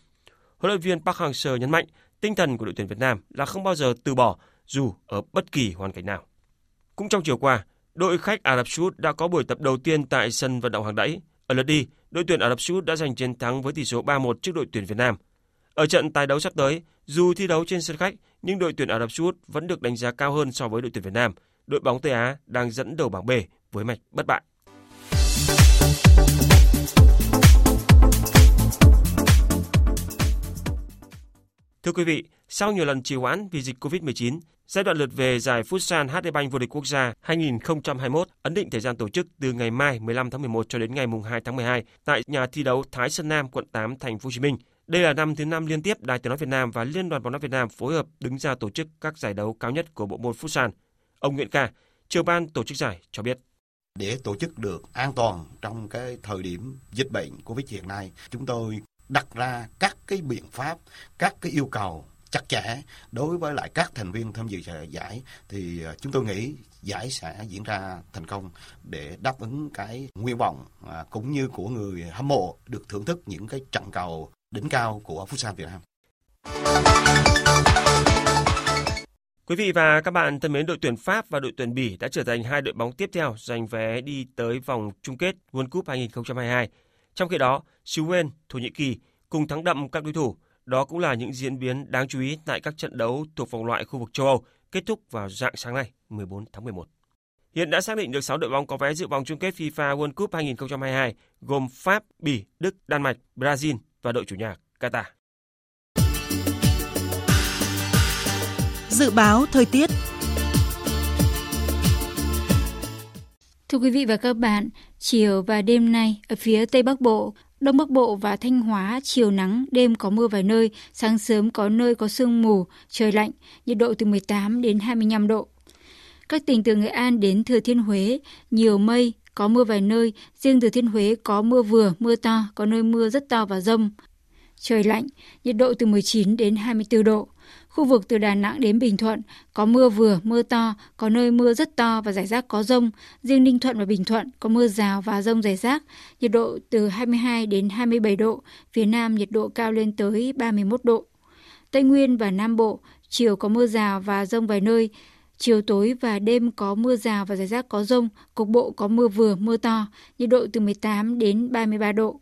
Huấn luyện viên Park Hang-seo nhấn mạnh tinh thần của đội tuyển Việt Nam là không bao giờ từ bỏ dù ở bất kỳ hoàn cảnh nào. Cũng trong chiều qua, đội khách Ả Rập Xê Út đã có buổi tập đầu tiên tại sân vận động Hàng Đẫy. Ở lượt đi, đội tuyển Ả Rập Xê Út đã giành chiến thắng với tỷ số 3-1 trước đội tuyển Việt Nam. Ở trận tái đấu sắp tới, dù thi đấu trên sân khách, nhưng đội tuyển Ả Rập Xê Út vẫn được đánh giá cao hơn so với đội tuyển Việt Nam. Đội bóng Tây Á đang dẫn đầu bảng B với mạch bất bại. Thưa quý vị, sau nhiều lần trì hoãn vì dịch COVID-19, giai đoạn lượt về giải Futsal HD Bank vô địch quốc gia 2021 ấn định thời gian tổ chức từ ngày mai 15 tháng 11 cho đến ngày 2 tháng 12 tại nhà thi đấu Thái Sơn Nam, quận 8, thành phố Hồ Chí Minh. Đây là năm thứ năm liên tiếp Đài Tiếng nói Việt Nam và Liên đoàn bóng đá Việt Nam phối hợp đứng ra tổ chức các giải đấu cao nhất của bộ môn Futsal. Ông Nguyễn Ca, trưởng ban tổ chức giải cho biết để tổ chức được an toàn trong cái thời điểm dịch bệnh Covid hiện nay, chúng tôi đặt ra các cái biện pháp, các cái yêu cầu chặt chẽ đối với lại các thành viên tham dự giải thì à, chúng tôi nghĩ giải sẽ diễn ra thành công để đáp ứng cái nguyện vọng à, cũng như của người hâm mộ được thưởng thức những cái trận cầu đỉnh cao của Futsal Việt Nam. Quý vị và các bạn thân mến, đội tuyển Pháp và đội tuyển Bỉ đã trở thành hai đội bóng tiếp theo giành vé đi tới vòng chung kết World Cup 2022. Trong khi đó, xứ Wales, Thổ Nhĩ Kỳ cùng thắng đậm các đối thủ. Đó cũng là những diễn biến đáng chú ý tại các trận đấu thuộc vòng loại khu vực châu Âu kết thúc vào dạng sáng nay, 14 tháng 11. Hiện đã xác định được 6 đội bóng có vé dự vòng chung kết FIFA World Cup 2022 gồm Pháp, Bỉ, Đức, Đan Mạch, Brazil và đội chủ nhà Qatar. Dự báo thời tiết Thưa quý vị và các bạn, chiều và đêm nay ở phía Tây Bắc Bộ, Đông Bắc Bộ và Thanh Hóa chiều nắng, đêm có mưa vài nơi, sáng sớm có nơi có sương mù, trời lạnh, nhiệt độ từ 18 đến 25 độ. Các tỉnh từ Nghệ An đến Thừa Thiên Huế, nhiều mây, có mưa vài nơi, riêng Thừa Thiên Huế có mưa vừa, mưa to, có nơi mưa rất to và rông. Trời lạnh, nhiệt độ từ 19 đến 24 độ. Khu vực từ Đà Nẵng đến Bình Thuận có mưa vừa, mưa to, có nơi mưa rất to và rải rác có rông. Riêng Ninh Thuận và Bình Thuận có mưa rào và rông rải rác, nhiệt độ từ 22 đến 27 độ, phía Nam nhiệt độ cao lên tới 31 độ. Tây Nguyên và Nam Bộ, chiều có mưa rào và rông vài nơi, chiều tối và đêm có mưa rào và rải rác có rông, cục bộ có mưa vừa, mưa to, nhiệt độ từ 18 đến 33 độ.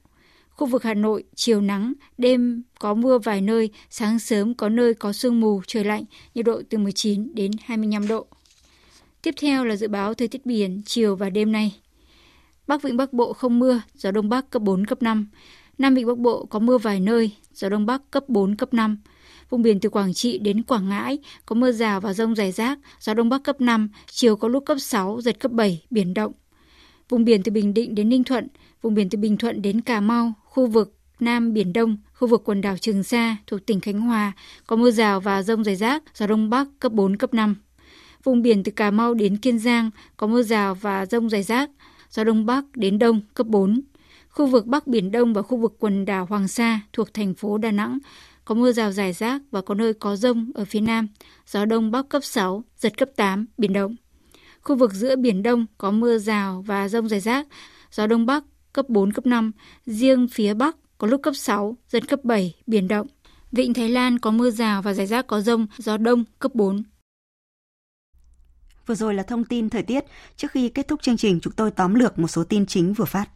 Khu vực Hà Nội, chiều nắng, đêm có mưa vài nơi, sáng sớm có nơi có sương mù, trời lạnh, nhiệt độ từ 19 đến 25 độ. Tiếp theo là dự báo thời tiết biển chiều và đêm nay. Bắc Vịnh Bắc Bộ không mưa, gió Đông Bắc cấp 4, cấp 5. Nam Vịnh Bắc Bộ có mưa vài nơi, gió Đông Bắc cấp 4, cấp 5. Vùng biển từ Quảng Trị đến Quảng Ngãi có mưa rào và rông rải rác, gió Đông Bắc cấp 5, chiều có lúc cấp 6, giật cấp 7, biển động. Vùng biển từ Bình Định đến Ninh Thuận, vùng biển từ Bình Thuận đến Cà Mau, khu vực Nam Biển Đông, khu vực quần đảo Trường Sa thuộc tỉnh Khánh Hòa có mưa rào và rông rải rác, gió Đông Bắc cấp 4, cấp 5. Vùng biển từ Cà Mau đến Kiên Giang có mưa rào và rông rải rác, gió Đông Bắc đến Đông cấp 4. Khu vực Bắc Biển Đông và khu vực quần đảo Hoàng Sa thuộc thành phố Đà Nẵng có mưa rào rải rác và có nơi có rông ở phía Nam, gió Đông Bắc cấp 6, giật cấp 8, biển động. Khu vực giữa Biển Đông có mưa rào và rông rải rác, gió Đông Bắc cấp 4, cấp 5, riêng phía Bắc có lúc cấp 6, giật cấp 7, biển động. Vịnh Thái Lan có mưa rào và rải rác có rông, gió đông cấp 4. Vừa rồi là thông tin thời tiết. Trước khi kết thúc chương trình, chúng tôi tóm lược một số tin chính vừa phát.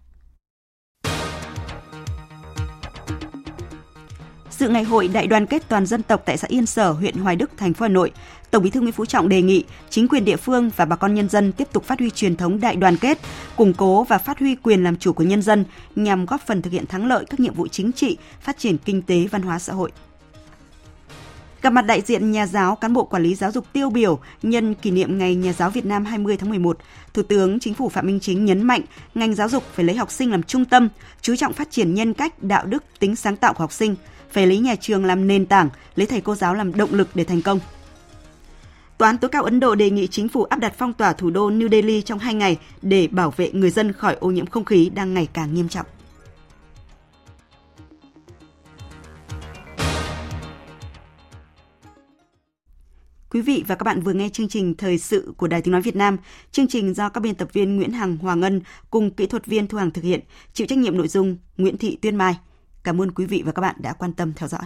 Dự ngày hội đại đoàn kết toàn dân tộc tại xã Yên Sở, huyện Hoài Đức, thành phố Hà Nội, Tổng Bí thư Nguyễn Phú Trọng đề nghị chính quyền địa phương và bà con nhân dân tiếp tục phát huy truyền thống đại đoàn kết, củng cố và phát huy quyền làm chủ của nhân dân nhằm góp phần thực hiện thắng lợi các nhiệm vụ chính trị, phát triển kinh tế, văn hóa xã hội. Gặp mặt đại diện nhà giáo, cán bộ quản lý giáo dục tiêu biểu nhân kỷ niệm Ngày Nhà giáo Việt Nam 20 tháng 11, Thủ tướng Chính phủ Phạm Minh Chính nhấn mạnh ngành giáo dục phải lấy học sinh làm trung tâm, chú trọng phát triển nhân cách, đạo đức, tính sáng tạo của học sinh, phải lấy nhà trường làm nền tảng, lấy thầy cô giáo làm động lực để thành công. Tòa án tối cao Ấn Độ đề nghị chính phủ áp đặt phong tỏa thủ đô New Delhi trong 2 ngày để bảo vệ người dân khỏi ô nhiễm không khí đang ngày càng nghiêm trọng. Quý vị và các bạn vừa nghe chương trình Thời sự của Đài Tiếng Nói Việt Nam. Chương trình do các biên tập viên Nguyễn Hằng Hoàng Ngân cùng kỹ thuật viên Thu Hằng thực hiện, chịu trách nhiệm nội dung Nguyễn Thị Tuyên Mai. Cảm ơn quý vị và các bạn đã quan tâm theo dõi.